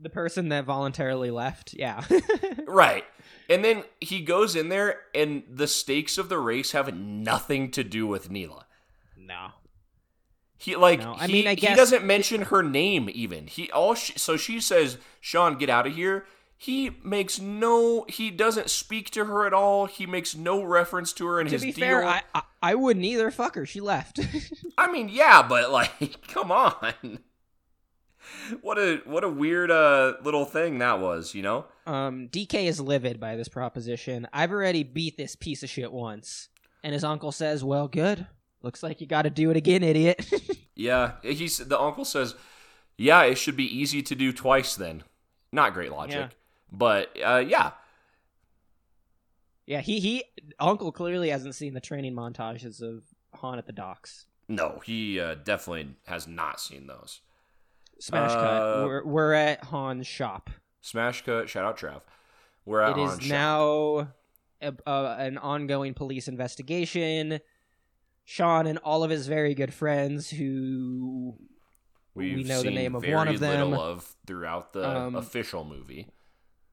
[SPEAKER 4] The person that voluntarily left, yeah.
[SPEAKER 3] Right. And then he goes in there, and the stakes of the race have nothing to do with Neela.
[SPEAKER 4] no.
[SPEAKER 3] He like
[SPEAKER 4] No, I
[SPEAKER 3] he,
[SPEAKER 4] mean, I
[SPEAKER 3] he doesn't mention her name even. He all she, so she says, "Sean, get out of here." He makes no. He doesn't speak to her at all. He makes no reference to her in
[SPEAKER 4] To
[SPEAKER 3] his
[SPEAKER 4] be
[SPEAKER 3] deal.
[SPEAKER 4] fair, I, I I wouldn't either. Fuck her. She left.
[SPEAKER 3] I mean, yeah, but like, come on. What a what a weird uh little thing that was, you know?
[SPEAKER 4] Um, DK is livid by this proposition. I've already beat this piece of shit once, and his uncle says, "Well, good. Looks like you got to do it again, idiot."
[SPEAKER 3] Yeah, he's the uncle says, "Yeah, it should be easy to do twice then." Not great logic,
[SPEAKER 4] Yeah.
[SPEAKER 3] but uh yeah.
[SPEAKER 4] yeah, he he uncle clearly hasn't seen the training montages of Han at the docks.
[SPEAKER 3] No, he uh, definitely has not seen those.
[SPEAKER 4] Smash
[SPEAKER 3] Uh,
[SPEAKER 4] cut. We're, we're at Han's shop.
[SPEAKER 3] Smash cut. Shout out Trav. We're at
[SPEAKER 4] It is
[SPEAKER 3] shop.
[SPEAKER 4] now a, uh, an ongoing police investigation. Sean and all of his very good friends, who
[SPEAKER 3] We've
[SPEAKER 4] we know the name of
[SPEAKER 3] very
[SPEAKER 4] one of them.
[SPEAKER 3] little of throughout the
[SPEAKER 4] Um,
[SPEAKER 3] official movie.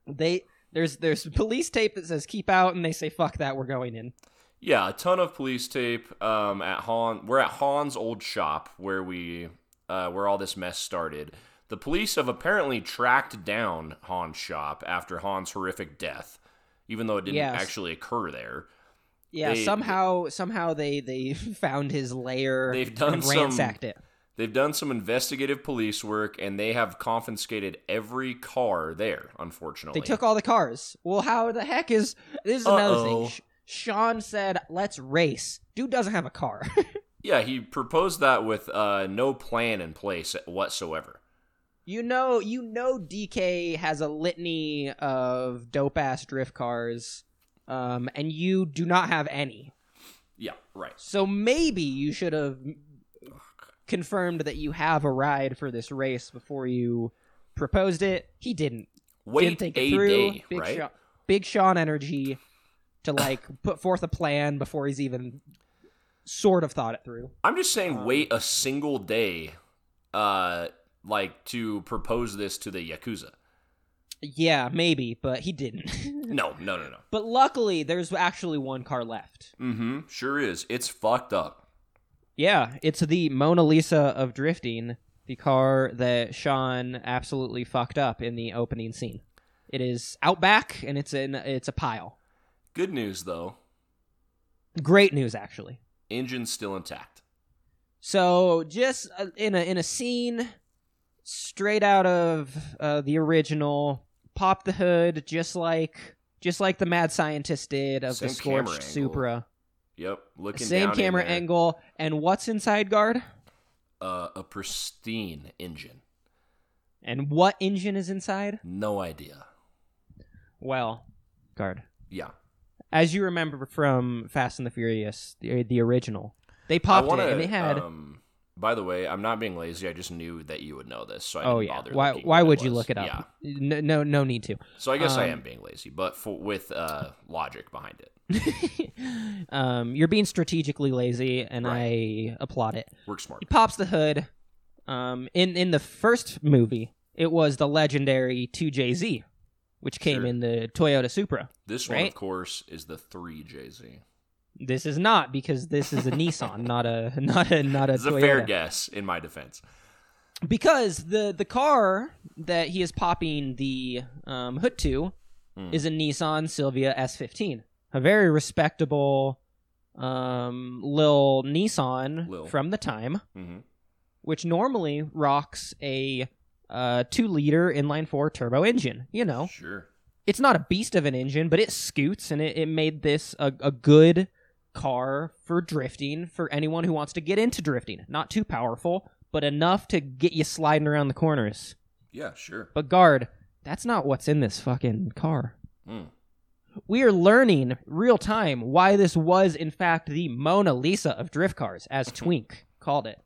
[SPEAKER 4] they there's there's police tape that says keep out, and they say fuck that, we're going in.
[SPEAKER 3] Yeah, a ton of police tape. Um, at Han, we're at Han's old shop where we, uh, where all this mess started. The police have apparently tracked down Han's shop after Han's horrific death, even though it didn't
[SPEAKER 4] Yes.
[SPEAKER 3] actually occur there.
[SPEAKER 4] Yeah,
[SPEAKER 3] They-
[SPEAKER 4] somehow somehow they they found his lair
[SPEAKER 3] They've done
[SPEAKER 4] and
[SPEAKER 3] some-
[SPEAKER 4] ransacked it.
[SPEAKER 3] They've done some investigative police work, and they have confiscated every car there. Unfortunately,
[SPEAKER 4] They took all the cars. Well, how the heck is this is another thing? Sean said, "Let's race." Dude doesn't have a car.
[SPEAKER 3] Yeah, he proposed that with uh, no plan in place whatsoever.
[SPEAKER 4] You know, you know, DK has a litany of dope ass drift cars, um, and you do not have any.
[SPEAKER 3] Yeah, right.
[SPEAKER 4] So maybe you should have confirmed that you have a ride for this race before you proposed it. He didn't.
[SPEAKER 3] Wait
[SPEAKER 4] didn't think
[SPEAKER 3] a
[SPEAKER 4] it through.
[SPEAKER 3] day,
[SPEAKER 4] Big
[SPEAKER 3] right?
[SPEAKER 4] Sean, Big Sean energy to like put forth a plan before he's even sort of thought it through.
[SPEAKER 3] I'm just saying,
[SPEAKER 4] Um,
[SPEAKER 3] wait a single day, uh, like to propose this to the yakuza.
[SPEAKER 4] Yeah, maybe, but he didn't.
[SPEAKER 3] No, no, no, no.
[SPEAKER 4] but luckily, there's actually one car left.
[SPEAKER 3] Mm-hmm. Sure is. It's fucked up.
[SPEAKER 4] Yeah, it's the Mona Lisa of drifting, the car that Sean absolutely fucked up in the opening scene. It is out back and it's in it's a pile.
[SPEAKER 3] Good news though,
[SPEAKER 4] Great news actually.
[SPEAKER 3] engine's still intact.
[SPEAKER 4] So just uh, in a in a scene straight out of uh, the original, pop the hood just like just like the mad scientist did of
[SPEAKER 3] Same
[SPEAKER 4] the scorched. Supra.
[SPEAKER 3] Yep, looking
[SPEAKER 4] Same camera angle and what's inside guard?
[SPEAKER 3] Uh, a pristine engine.
[SPEAKER 4] And what engine is inside?
[SPEAKER 3] No idea.
[SPEAKER 4] Well, guard.
[SPEAKER 3] Yeah,
[SPEAKER 4] as you remember from Fast and the Furious, the, the original, they popped
[SPEAKER 3] wanna,
[SPEAKER 4] it and they had.
[SPEAKER 3] Um, by the way, I'm not being lazy. I just knew that you would know this, so I
[SPEAKER 4] oh
[SPEAKER 3] didn't
[SPEAKER 4] yeah,
[SPEAKER 3] bother.
[SPEAKER 4] why why would you
[SPEAKER 3] was.
[SPEAKER 4] look it up?
[SPEAKER 3] Yeah,
[SPEAKER 4] No, no, no need to.
[SPEAKER 3] so I guess I
[SPEAKER 4] Um,
[SPEAKER 3] am being lazy, but for, with uh, logic behind it.
[SPEAKER 4] um, you're being strategically lazy, and
[SPEAKER 3] Right.
[SPEAKER 4] I applaud it.
[SPEAKER 3] Work smart.
[SPEAKER 4] He pops the hood. Um, in in the first movie, it was the legendary 2JZ, which came
[SPEAKER 3] Sure.
[SPEAKER 4] in the Toyota Supra.
[SPEAKER 3] This one, of course, is the three JZ.
[SPEAKER 4] This is not because this is a Nissan, not a not a not a
[SPEAKER 3] It's a fair guess, in my defense.
[SPEAKER 4] because the the car that he is popping the um, hood to
[SPEAKER 3] Hmm.
[SPEAKER 4] is a Nissan Silvia S15, a very respectable um, lil Nissan
[SPEAKER 3] Lil.
[SPEAKER 4] from the time,
[SPEAKER 3] hmm
[SPEAKER 4] which normally rocks a uh, two liter inline four turbo engine. You know,
[SPEAKER 3] Sure.
[SPEAKER 4] it's not a beast of an engine, but it scoots and it, it made this a, a good car for drifting for anyone who wants to get into drifting. Not too powerful, but enough to get you sliding around the corners.
[SPEAKER 3] Yeah, sure.
[SPEAKER 4] But guard, that's not what's in this fucking car.
[SPEAKER 3] Mm.
[SPEAKER 4] We are learning real time why this was in fact the Mona Lisa of drift cars, as Twink called it.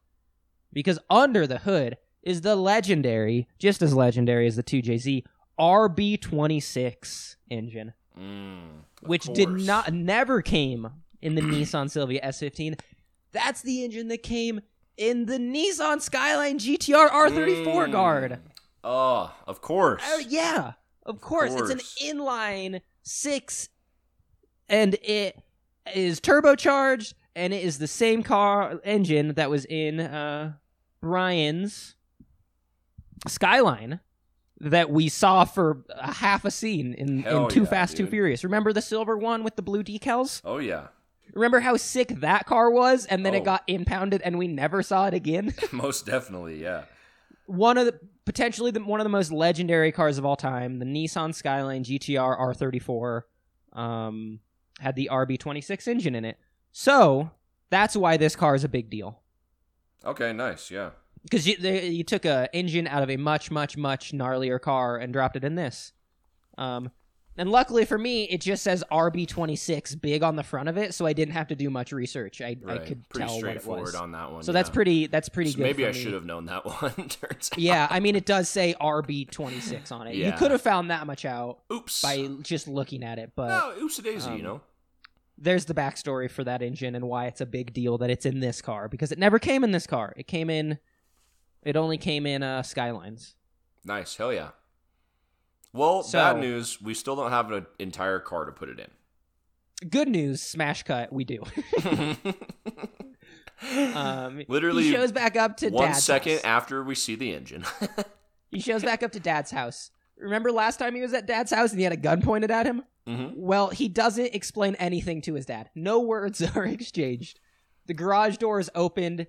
[SPEAKER 4] Because under the hood is the legendary, just as legendary as the 2JZ, RB26 engine
[SPEAKER 3] Mm.
[SPEAKER 4] Which did not never came in the Nissan Silvia S15. That's the engine that came in the Nissan Skyline GTR R34
[SPEAKER 3] Mm.
[SPEAKER 4] guard.
[SPEAKER 3] Oh, of course.
[SPEAKER 4] Oh yeah, of course. It's an inline six, and it is turbocharged, and it is the same car engine that was in uh, Brian's Skyline that we saw for a half a scene in, in Too
[SPEAKER 3] yeah,
[SPEAKER 4] Fast, Too. Furious. Remember the silver one with the blue decals?
[SPEAKER 3] Oh yeah,
[SPEAKER 4] Remember how sick that car was, and then
[SPEAKER 3] Oh.
[SPEAKER 4] it got impounded, and we never saw it again.
[SPEAKER 3] most definitely. Yeah.
[SPEAKER 4] one of the potentially the, one of the most legendary cars of all time, the Nissan Skyline GTR R34, um, had the RB26 engine in it. So that's why this car is a big deal
[SPEAKER 3] Okay. Nice. Yeah.
[SPEAKER 4] because you they, you took a engine out of a much much much gnarlier car and dropped it in this. Um, and luckily for me, it just says RB26 big on the front of it, so I didn't have to do much research. I, I could
[SPEAKER 3] pretty
[SPEAKER 4] tell what it
[SPEAKER 3] straightforward
[SPEAKER 4] was.
[SPEAKER 3] on that one.
[SPEAKER 4] so that's pretty. That's pretty
[SPEAKER 3] So
[SPEAKER 4] good.
[SPEAKER 3] maybe I
[SPEAKER 4] me.
[SPEAKER 3] should have known that one.
[SPEAKER 4] Yeah, I mean, it does say RB26 on it.
[SPEAKER 3] Yeah.
[SPEAKER 4] You could have found that much out
[SPEAKER 3] Oops.
[SPEAKER 4] by just looking at it, but
[SPEAKER 3] no, oops daisy.
[SPEAKER 4] um,
[SPEAKER 3] you know.
[SPEAKER 4] there's the backstory for that engine and why it's a big deal that it's in this car because it never came in this car. It came in, it only came in uh, Skylines.
[SPEAKER 3] Nice. Hell yeah. Well,
[SPEAKER 4] So-
[SPEAKER 3] bad news. We still don't have an entire car to put it in.
[SPEAKER 4] Good news, smash cut, we do. Um,
[SPEAKER 3] Literally
[SPEAKER 4] he shows back up to
[SPEAKER 3] One
[SPEAKER 4] Dad's
[SPEAKER 3] second
[SPEAKER 4] house.
[SPEAKER 3] after we see the engine.
[SPEAKER 4] He shows back up to Dad's house. Remember last time he was at Dad's house and he had a gun pointed at him?
[SPEAKER 3] hmm
[SPEAKER 4] Well, he doesn't explain anything to his dad. No words are exchanged. The garage door is opened.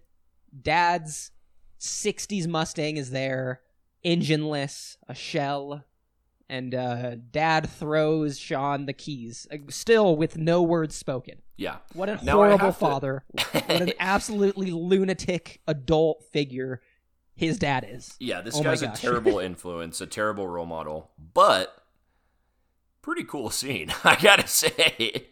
[SPEAKER 4] Dad's 60s Mustang is there, engineless, a shell. And uh, dad throws Sean the keys, uh, still with no words spoken.
[SPEAKER 3] Yeah.
[SPEAKER 4] What a
[SPEAKER 3] Now
[SPEAKER 4] horrible
[SPEAKER 3] have to-
[SPEAKER 4] father. what an absolutely lunatic adult figure his dad is.
[SPEAKER 3] Yeah, this
[SPEAKER 4] Oh
[SPEAKER 3] guy's a terrible influence, a terrible role model, but pretty cool scene, I gotta say.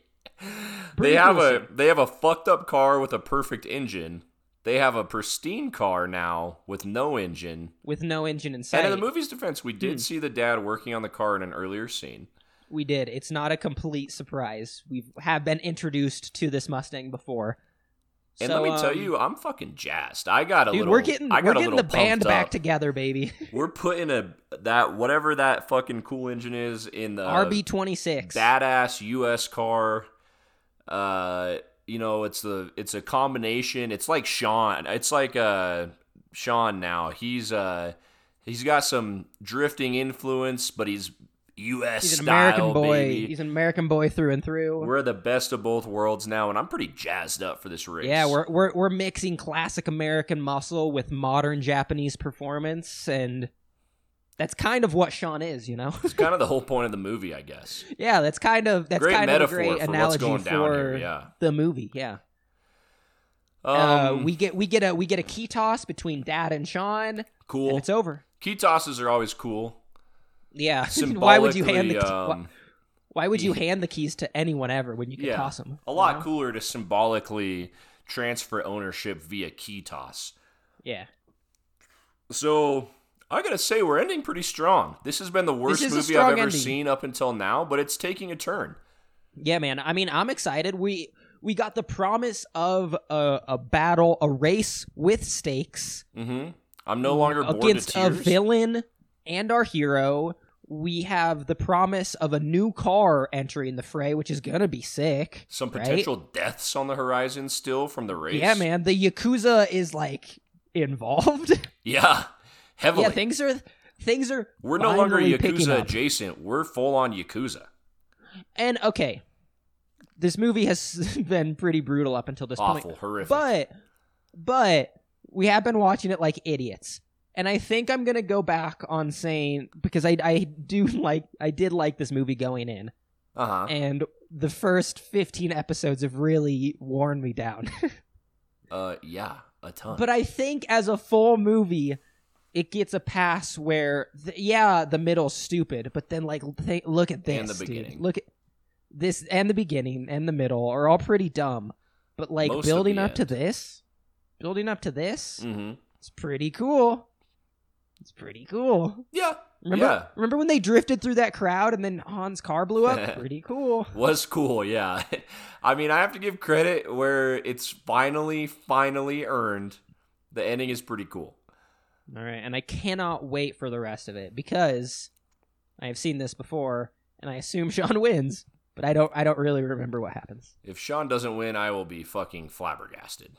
[SPEAKER 3] they have
[SPEAKER 4] cool
[SPEAKER 3] a
[SPEAKER 4] scene.
[SPEAKER 3] they have a fucked up car with a perfect engine they have a pristine car now with no engine.
[SPEAKER 4] with no engine in sight.
[SPEAKER 3] And in the movie's defense, we
[SPEAKER 4] Hmm.
[SPEAKER 3] did see the dad working on the car in an earlier scene.
[SPEAKER 4] We did. It's not a complete surprise. We have been introduced to this Mustang before.
[SPEAKER 3] And
[SPEAKER 4] So,
[SPEAKER 3] let me tell
[SPEAKER 4] um,
[SPEAKER 3] you, I'm fucking jazzed. I got a
[SPEAKER 4] dude,
[SPEAKER 3] little.
[SPEAKER 4] we're getting
[SPEAKER 3] I
[SPEAKER 4] we're
[SPEAKER 3] got a
[SPEAKER 4] getting the band
[SPEAKER 3] pumped
[SPEAKER 4] back together, baby.
[SPEAKER 3] We're putting a that whatever that fucking cool engine is in the
[SPEAKER 4] RB twenty six.
[SPEAKER 3] badass US car. Uh, you know, it's the it's a combination. It's like Sean. It's like uh Sean now. He's uh he's got some drifting influence, but he's US
[SPEAKER 4] He's an
[SPEAKER 3] style,
[SPEAKER 4] American boy.
[SPEAKER 3] baby.
[SPEAKER 4] He's an American boy through and through.
[SPEAKER 3] We're the best of both worlds now, and I'm pretty jazzed up for this race.
[SPEAKER 4] yeah, we're, we're we're mixing classic American muscle with modern Japanese performance, and that's kind of what Sean is, you know.
[SPEAKER 3] it's kind of the whole point of the movie, I guess.
[SPEAKER 4] yeah, that's kind of that's
[SPEAKER 3] Great
[SPEAKER 4] kind of a great
[SPEAKER 3] for
[SPEAKER 4] analogy for
[SPEAKER 3] yeah.
[SPEAKER 4] the movie. Yeah,
[SPEAKER 3] Um,
[SPEAKER 4] uh, we get we get a we get a key toss between Dad and Sean, and
[SPEAKER 3] cool.
[SPEAKER 4] it's over.
[SPEAKER 3] Key tosses are always cool.
[SPEAKER 4] Yeah, why would you hand the key,
[SPEAKER 3] Symbolically,
[SPEAKER 4] why,
[SPEAKER 3] um,
[SPEAKER 4] why would you hand the keys to anyone ever when you can
[SPEAKER 3] yeah,
[SPEAKER 4] toss them?
[SPEAKER 3] a lot cooler to symbolically transfer ownership via key toss.
[SPEAKER 4] Yeah,
[SPEAKER 3] So I gotta say, we're ending pretty strong. This has been the worst movie I've ever
[SPEAKER 4] ending.
[SPEAKER 3] seen up until now, but it's taking a turn.
[SPEAKER 4] Yeah, man. I mean, I'm excited. We we got the promise of a, a battle, a race with stakes
[SPEAKER 3] Mm-hmm. I'm no longer bored
[SPEAKER 4] against
[SPEAKER 3] to
[SPEAKER 4] a villain and our hero. We have the promise of a new car entering the fray, which is gonna be sick.
[SPEAKER 3] Some
[SPEAKER 4] right?
[SPEAKER 3] potential deaths on the horizon still from the race.
[SPEAKER 4] Yeah, man. The yakuza is like involved.
[SPEAKER 3] Yeah, heavily.
[SPEAKER 4] yeah, things are things are.
[SPEAKER 3] we're no longer Yakuza adjacent. We're full on Yakuza.
[SPEAKER 4] And okay, this movie has been pretty brutal up until this
[SPEAKER 3] Awful,
[SPEAKER 4] point.
[SPEAKER 3] horrific.
[SPEAKER 4] But but we have been watching it like idiots. And I think I'm gonna go back on saying because I I do like I did like this movie going in.
[SPEAKER 3] uh huh.
[SPEAKER 4] And the first 15 episodes have really worn me down.
[SPEAKER 3] Uh, yeah, a ton.
[SPEAKER 4] but I think as a full movie, it gets a pass where, th- yeah, the middle's stupid, but then like th- look at this,
[SPEAKER 3] And the
[SPEAKER 4] dude.
[SPEAKER 3] beginning.
[SPEAKER 4] Look at this, and the beginning and the middle are all pretty dumb, but like
[SPEAKER 3] Most
[SPEAKER 4] building
[SPEAKER 3] the
[SPEAKER 4] up to this, building up to this,
[SPEAKER 3] hmm
[SPEAKER 4] it's pretty cool. It's pretty cool.
[SPEAKER 3] Yeah,
[SPEAKER 4] Remember,
[SPEAKER 3] yeah,
[SPEAKER 4] remember when they drifted through that crowd and then Han's car blew up? pretty cool.
[SPEAKER 3] was cool. Yeah, I mean, I have to give credit where it's finally, finally earned. The ending is pretty cool.
[SPEAKER 4] All right, and I cannot wait for the rest of it because I have seen this before, and I assume Sean wins, but I don't. I don't really remember what happens.
[SPEAKER 3] If Sean doesn't win, I will be fucking flabbergasted.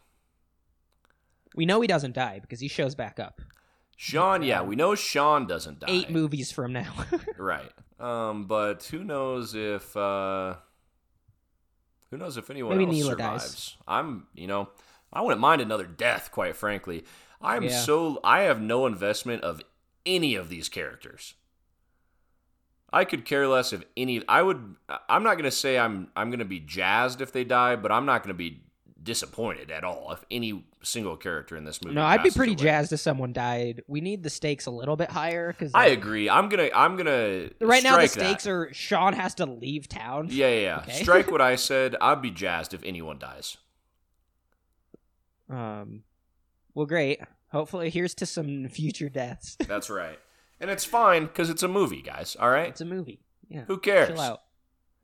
[SPEAKER 4] We know he doesn't die because he shows back up
[SPEAKER 3] Sean, yeah, we know Sean doesn't die.
[SPEAKER 4] eight movies from now.
[SPEAKER 3] Right. Um, but who knows if uh who knows if anyone
[SPEAKER 4] Maybe
[SPEAKER 3] else
[SPEAKER 4] Neela dies.
[SPEAKER 3] survives. I'm you know, I wouldn't mind another death, quite frankly. I'm
[SPEAKER 4] Yeah.
[SPEAKER 3] so I have no investment of any of these characters. I could care less if any I would I'm not gonna say I'm I'm gonna be jazzed if they die, but I'm not gonna be disappointed at all if any single character in this movie.
[SPEAKER 4] no, I'd be pretty
[SPEAKER 3] away.
[SPEAKER 4] jazzed if someone died. We need the stakes a little bit higher because
[SPEAKER 3] I agree. I'm gonna I'm gonna
[SPEAKER 4] right now the
[SPEAKER 3] strike that.
[SPEAKER 4] stakes are Sean has to leave town.
[SPEAKER 3] Yeah, yeah, yeah.
[SPEAKER 4] Okay.
[SPEAKER 3] Strike what I said. I'd be jazzed if anyone dies.
[SPEAKER 4] Um. Well, great. Hopefully, here's to some future deaths.
[SPEAKER 3] That's right. And it's fine because it's a movie, guys. All right.
[SPEAKER 4] it's a movie. Yeah.
[SPEAKER 3] Who cares?
[SPEAKER 4] Chill out.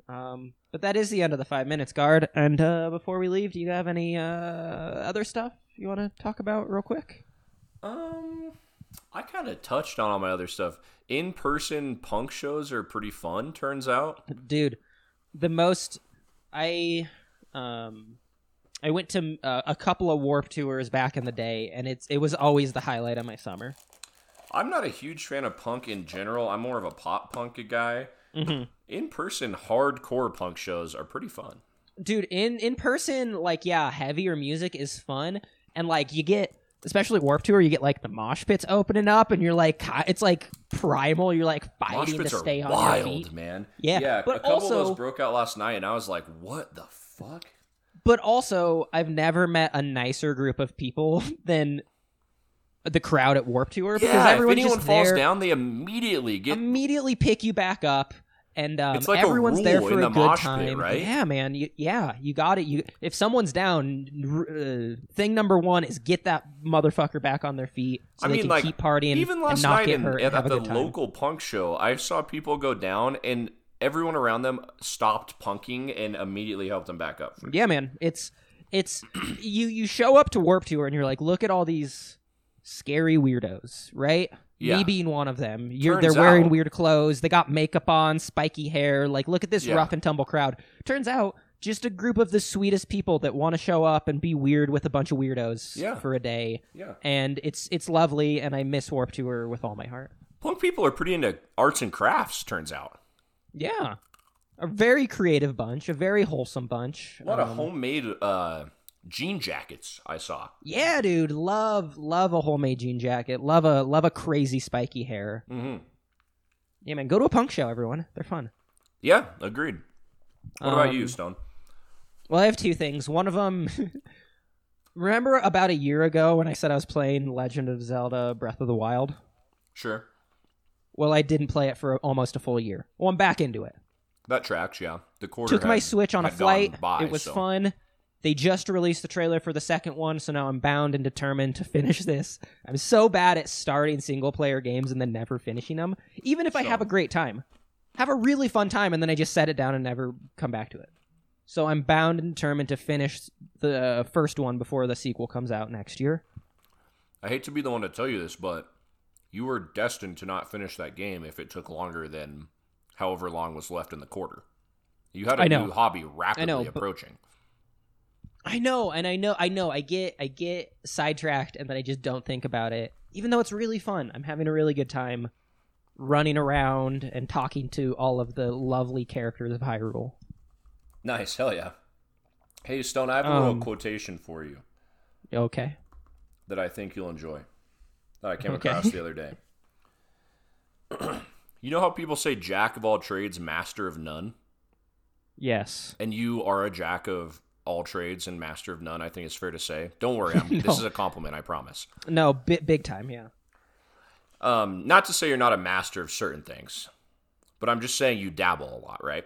[SPEAKER 4] Um, but that is the end of the five minutes guard. And uh, before we leave, do you have any uh, other stuff you want to talk about real quick?
[SPEAKER 3] Um, I kind of touched on all my other stuff. In-person punk shows are pretty fun. Turns out.
[SPEAKER 4] Dude, the most I um I went to uh, a couple of warp tours back in the day, and it's it was always the highlight of my summer.
[SPEAKER 3] I'm not a huge fan of punk in general. I'm more of a pop punk guy.
[SPEAKER 4] Mhm.
[SPEAKER 3] In-person hardcore punk shows are pretty fun.
[SPEAKER 4] Dude, in in person, like yeah, heavier music is fun, and like you get. Especially Warp Tour, you get like the mosh pits opening up, and you're like, it's like primal. You're like fighting to stay on
[SPEAKER 3] wild,
[SPEAKER 4] your feet.
[SPEAKER 3] man.
[SPEAKER 4] Yeah,
[SPEAKER 3] yeah.
[SPEAKER 4] but
[SPEAKER 3] a couple of
[SPEAKER 4] also-
[SPEAKER 3] those broke out last night, and I was like, "What the fuck?"
[SPEAKER 4] But also, I've never met a nicer group of people than the crowd at Warp Tour because
[SPEAKER 3] Yeah, if anyone
[SPEAKER 4] just
[SPEAKER 3] falls
[SPEAKER 4] there,
[SPEAKER 3] down, they immediately get
[SPEAKER 4] immediately pick you back up, and um,
[SPEAKER 3] It's like
[SPEAKER 4] everyone's there for a
[SPEAKER 3] the
[SPEAKER 4] good
[SPEAKER 3] pit,
[SPEAKER 4] time.
[SPEAKER 3] right?
[SPEAKER 4] Yeah, man. You, yeah, you got it. You if someone's down, uh, thing number one is get that motherfucker back on their feet so
[SPEAKER 3] I
[SPEAKER 4] they
[SPEAKER 3] mean,
[SPEAKER 4] can
[SPEAKER 3] like
[SPEAKER 4] keep partying
[SPEAKER 3] even
[SPEAKER 4] and
[SPEAKER 3] last
[SPEAKER 4] not
[SPEAKER 3] night
[SPEAKER 4] get
[SPEAKER 3] in, at, at the local punk show, I saw people go down and everyone around them stopped punking and immediately helped them back up.
[SPEAKER 4] Yeah, man. It's it's you you show up to Warp Tour and you're like, look at all these scary weirdos, right?
[SPEAKER 3] Yeah.
[SPEAKER 4] Me being one of them. You're
[SPEAKER 3] Turns
[SPEAKER 4] they're wearing
[SPEAKER 3] out-
[SPEAKER 4] weird clothes. They got makeup on, spiky hair. Like, look at this
[SPEAKER 3] Yeah.
[SPEAKER 4] rough and tumble crowd. Turns out, just a group of the sweetest people that want to show up and be weird with a bunch of weirdos
[SPEAKER 3] Yeah.
[SPEAKER 4] for a day.
[SPEAKER 3] Yeah.
[SPEAKER 4] And it's it's lovely, and I miss Warp Tour with all my heart.
[SPEAKER 3] Punk people are pretty into arts and crafts, turns out.
[SPEAKER 4] Yeah, a very creative bunch, a very wholesome bunch.
[SPEAKER 3] A lot of
[SPEAKER 4] Um,
[SPEAKER 3] homemade uh, jean jackets I saw.
[SPEAKER 4] Yeah, dude, love love a homemade jean jacket. Love a love a crazy spiky hair.
[SPEAKER 3] hmm
[SPEAKER 4] Yeah, man, go to a punk show, everyone. They're fun.
[SPEAKER 3] Yeah, agreed. What about you,
[SPEAKER 4] Um,
[SPEAKER 3] Stone?
[SPEAKER 4] Well, I have two things. One of them, remember about a year ago when I said I was playing Legend of Zelda: Breath of the Wild?
[SPEAKER 3] Sure.
[SPEAKER 4] Well, I didn't play it for almost a full year. Well, I'm back into it.
[SPEAKER 3] That tracks, yeah. The quarter
[SPEAKER 4] Took my Switch on a flight.
[SPEAKER 3] by,
[SPEAKER 4] it was
[SPEAKER 3] so-
[SPEAKER 4] fun. They just released the trailer for the second one, so now I'm bound and determined to finish this. I'm so bad at starting single player games and then never finishing them, even if I have a great time. Have a really fun time and then I just set it down and never come back to it. So I'm bound and determined to finish the first one before the sequel comes out next year.
[SPEAKER 3] I hate to be the one to tell you this, but you were destined to not finish that game if it took longer than however long was left in the quarter. You had a
[SPEAKER 4] I
[SPEAKER 3] new hobby rapidly
[SPEAKER 4] know,
[SPEAKER 3] approaching.
[SPEAKER 4] I know, and I know, I know. I get, I get sidetracked, and then I just don't think about it. Even though it's really fun, I'm having a really good time running around and talking to all of the lovely characters of Hyrule.
[SPEAKER 3] Nice, hell yeah. Hey, Stone, I have a little
[SPEAKER 4] Um,
[SPEAKER 3] quotation for you
[SPEAKER 4] Okay.
[SPEAKER 3] that I think you'll enjoy that I came
[SPEAKER 4] Okay.
[SPEAKER 3] across the other day. you know how people say jack of all trades, master of none?
[SPEAKER 4] Yes.
[SPEAKER 3] And you are a jack of all trades and master of none, I think it's fair to say. Don't worry, I'm,
[SPEAKER 4] No.
[SPEAKER 3] this is a compliment, I promise.
[SPEAKER 4] No, bi- big time. Yeah.
[SPEAKER 3] Um, not to say you're not a master of certain things, but I'm just saying you dabble a lot, right?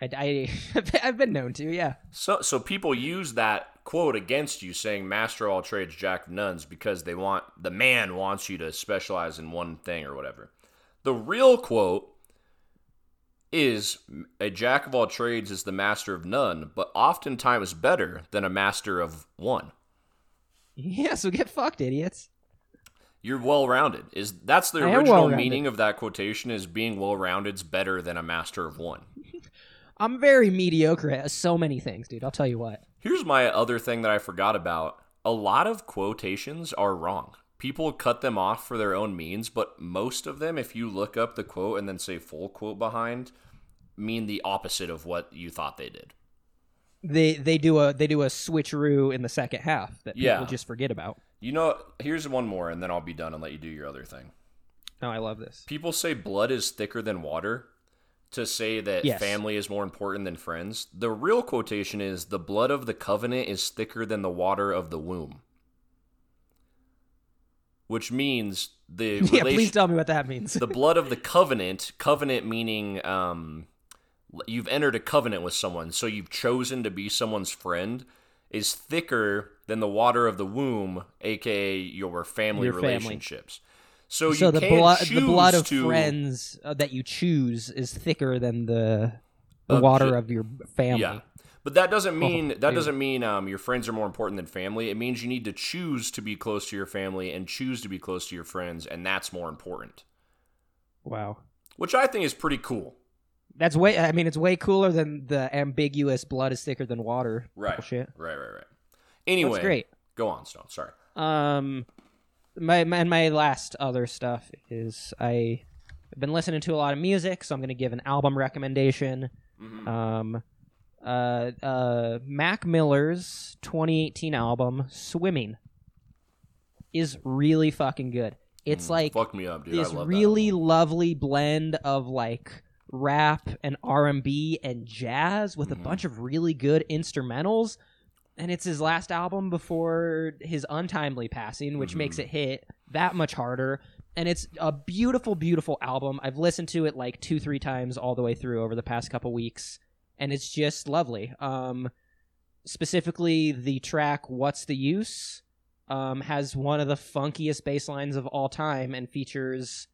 [SPEAKER 4] I, I I've been known to. Yeah.
[SPEAKER 3] So, so people use that quote against you, saying "master of all trades, jack of nuns," because they want the man wants you to specialize in one thing or whatever. The real quote is a jack of all trades is the master of none, but oftentimes better than a master of one.
[SPEAKER 4] Yeah. So get fucked, idiots.
[SPEAKER 3] You're well rounded. Is that's the
[SPEAKER 4] I
[SPEAKER 3] original meaning of that quotation? Is being well rounded's better than a master of one.
[SPEAKER 4] I'm very mediocre at so many things, dude. I'll tell you what.
[SPEAKER 3] Here's my other thing that I forgot about. A lot of quotations are wrong. People cut them off for their own means, but most of them, if you look up the quote and then say full quote behind, mean the opposite of what you thought they did.
[SPEAKER 4] They they do a they do a switcheroo in the second half that people
[SPEAKER 3] Yeah.
[SPEAKER 4] just forget about.
[SPEAKER 3] You know, here's one more, and then I'll be done and let you do your other thing.
[SPEAKER 4] Oh, I love this.
[SPEAKER 3] People say blood is thicker than water to say that
[SPEAKER 4] Yes.
[SPEAKER 3] family is more important than friends. The real quotation is the blood of the covenant is thicker than the water of the womb. Which means the
[SPEAKER 4] yeah.
[SPEAKER 3] relation-
[SPEAKER 4] Please tell me what that means.
[SPEAKER 3] the blood of the covenant, covenant meaning um, you've entered a covenant with someone, so you've chosen to be someone's friend, is thicker than the water of the womb, aka your family
[SPEAKER 4] Your family.
[SPEAKER 3] So,
[SPEAKER 4] so
[SPEAKER 3] you
[SPEAKER 4] the blood the blood of
[SPEAKER 3] to,
[SPEAKER 4] friends uh, that you choose is thicker than the the
[SPEAKER 3] Of
[SPEAKER 4] water of your family.
[SPEAKER 3] Yeah. But that doesn't mean that
[SPEAKER 4] dude.
[SPEAKER 3] doesn't mean um, your friends are more important than family. It means you need to choose to be close to your family and choose to be close to your friends, and that's more important.
[SPEAKER 4] Wow.
[SPEAKER 3] Which I think is pretty cool.
[SPEAKER 4] That's way. I mean, it's way cooler than the ambiguous "blood is thicker than water"
[SPEAKER 3] Right.
[SPEAKER 4] bullshit.
[SPEAKER 3] Right, right, right. Anyway,
[SPEAKER 4] That's great.
[SPEAKER 3] Go on, Stone. Sorry.
[SPEAKER 4] Um, my, my and my last other stuff is I have been listening to a lot of music, so I'm going to give an album recommendation.
[SPEAKER 3] Mm-hmm.
[SPEAKER 4] Um, uh, uh, Mac Miller's 2018 album "Swimming" is really fucking good. It's like
[SPEAKER 3] Fuck me up, dude.
[SPEAKER 4] this
[SPEAKER 3] I love
[SPEAKER 4] really lovely blend of like rap and R&B and jazz with a
[SPEAKER 3] Mhm.
[SPEAKER 4] bunch of really good instrumentals and it's his last album before his untimely passing which
[SPEAKER 3] Mhm.
[SPEAKER 4] makes it hit that much harder and it's a beautiful, beautiful album. I've listened to it like two, three times all the way through over the past couple weeks, and it's just lovely. Um, specifically, the track "What's the Use" um, has one of the funkiest bass lines of all time, and features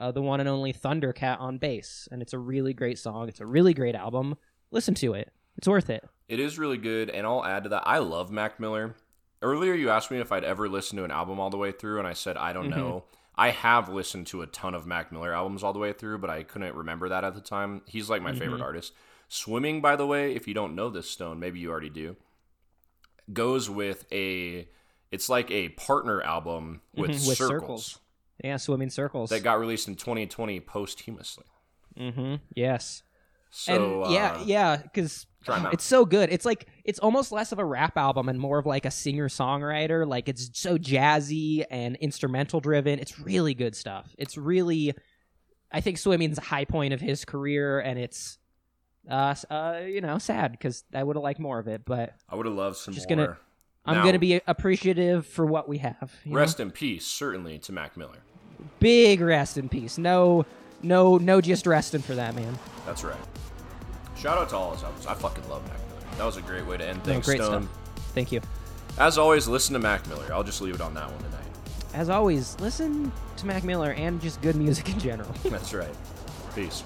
[SPEAKER 4] uh, the one and only Thundercat on bass, and it's a really great song. It's a really great album. Listen to it; it's worth it.
[SPEAKER 3] It is really good, and I'll add to that. I love Mac Miller. Earlier, you asked me if I'd ever listened to an album all the way through, and I said I don't know. I have listened to a ton of Mac Miller albums all the way through, but I couldn't remember that at the time. He's like my favorite artist. Swimming, by the way, if you don't know this stone, maybe you already do, goes with a. It's like a partner album with,
[SPEAKER 4] Mhm, with
[SPEAKER 3] circles,
[SPEAKER 4] circles. Yeah, swimming circles.
[SPEAKER 3] that got released in 2020 posthumously.
[SPEAKER 4] mm-hmm. Yes.
[SPEAKER 3] So
[SPEAKER 4] and yeah,
[SPEAKER 3] uh,
[SPEAKER 4] yeah, because
[SPEAKER 3] try out.
[SPEAKER 4] it's so good. It's like it's almost less of a rap album and more of like a singer songwriter. Like it's so jazzy and instrumental driven. It's really good stuff. It's really, I think swimming's a high point of his career, and it's, uh, uh you know, sad because I would have liked more of it, but
[SPEAKER 3] I would have loved some
[SPEAKER 4] Just
[SPEAKER 3] more.
[SPEAKER 4] gonna- I'm
[SPEAKER 3] Now,
[SPEAKER 4] gonna be appreciative for what we have. you know?
[SPEAKER 3] rest in peace, certainly to Mac Miller.
[SPEAKER 4] big rest in peace. No, no, no, just resting for that man.
[SPEAKER 3] That's right. Shout out to all his albums. I fucking love Mac Miller. That was a great way to end
[SPEAKER 4] No,
[SPEAKER 3] things.
[SPEAKER 4] great
[SPEAKER 3] Stone.
[SPEAKER 4] stuff. Thank you.
[SPEAKER 3] As always, listen to Mac Miller. I'll just leave it on that one tonight.
[SPEAKER 4] As always, listen to Mac Miller and just good music in general.
[SPEAKER 3] That's right. Peace.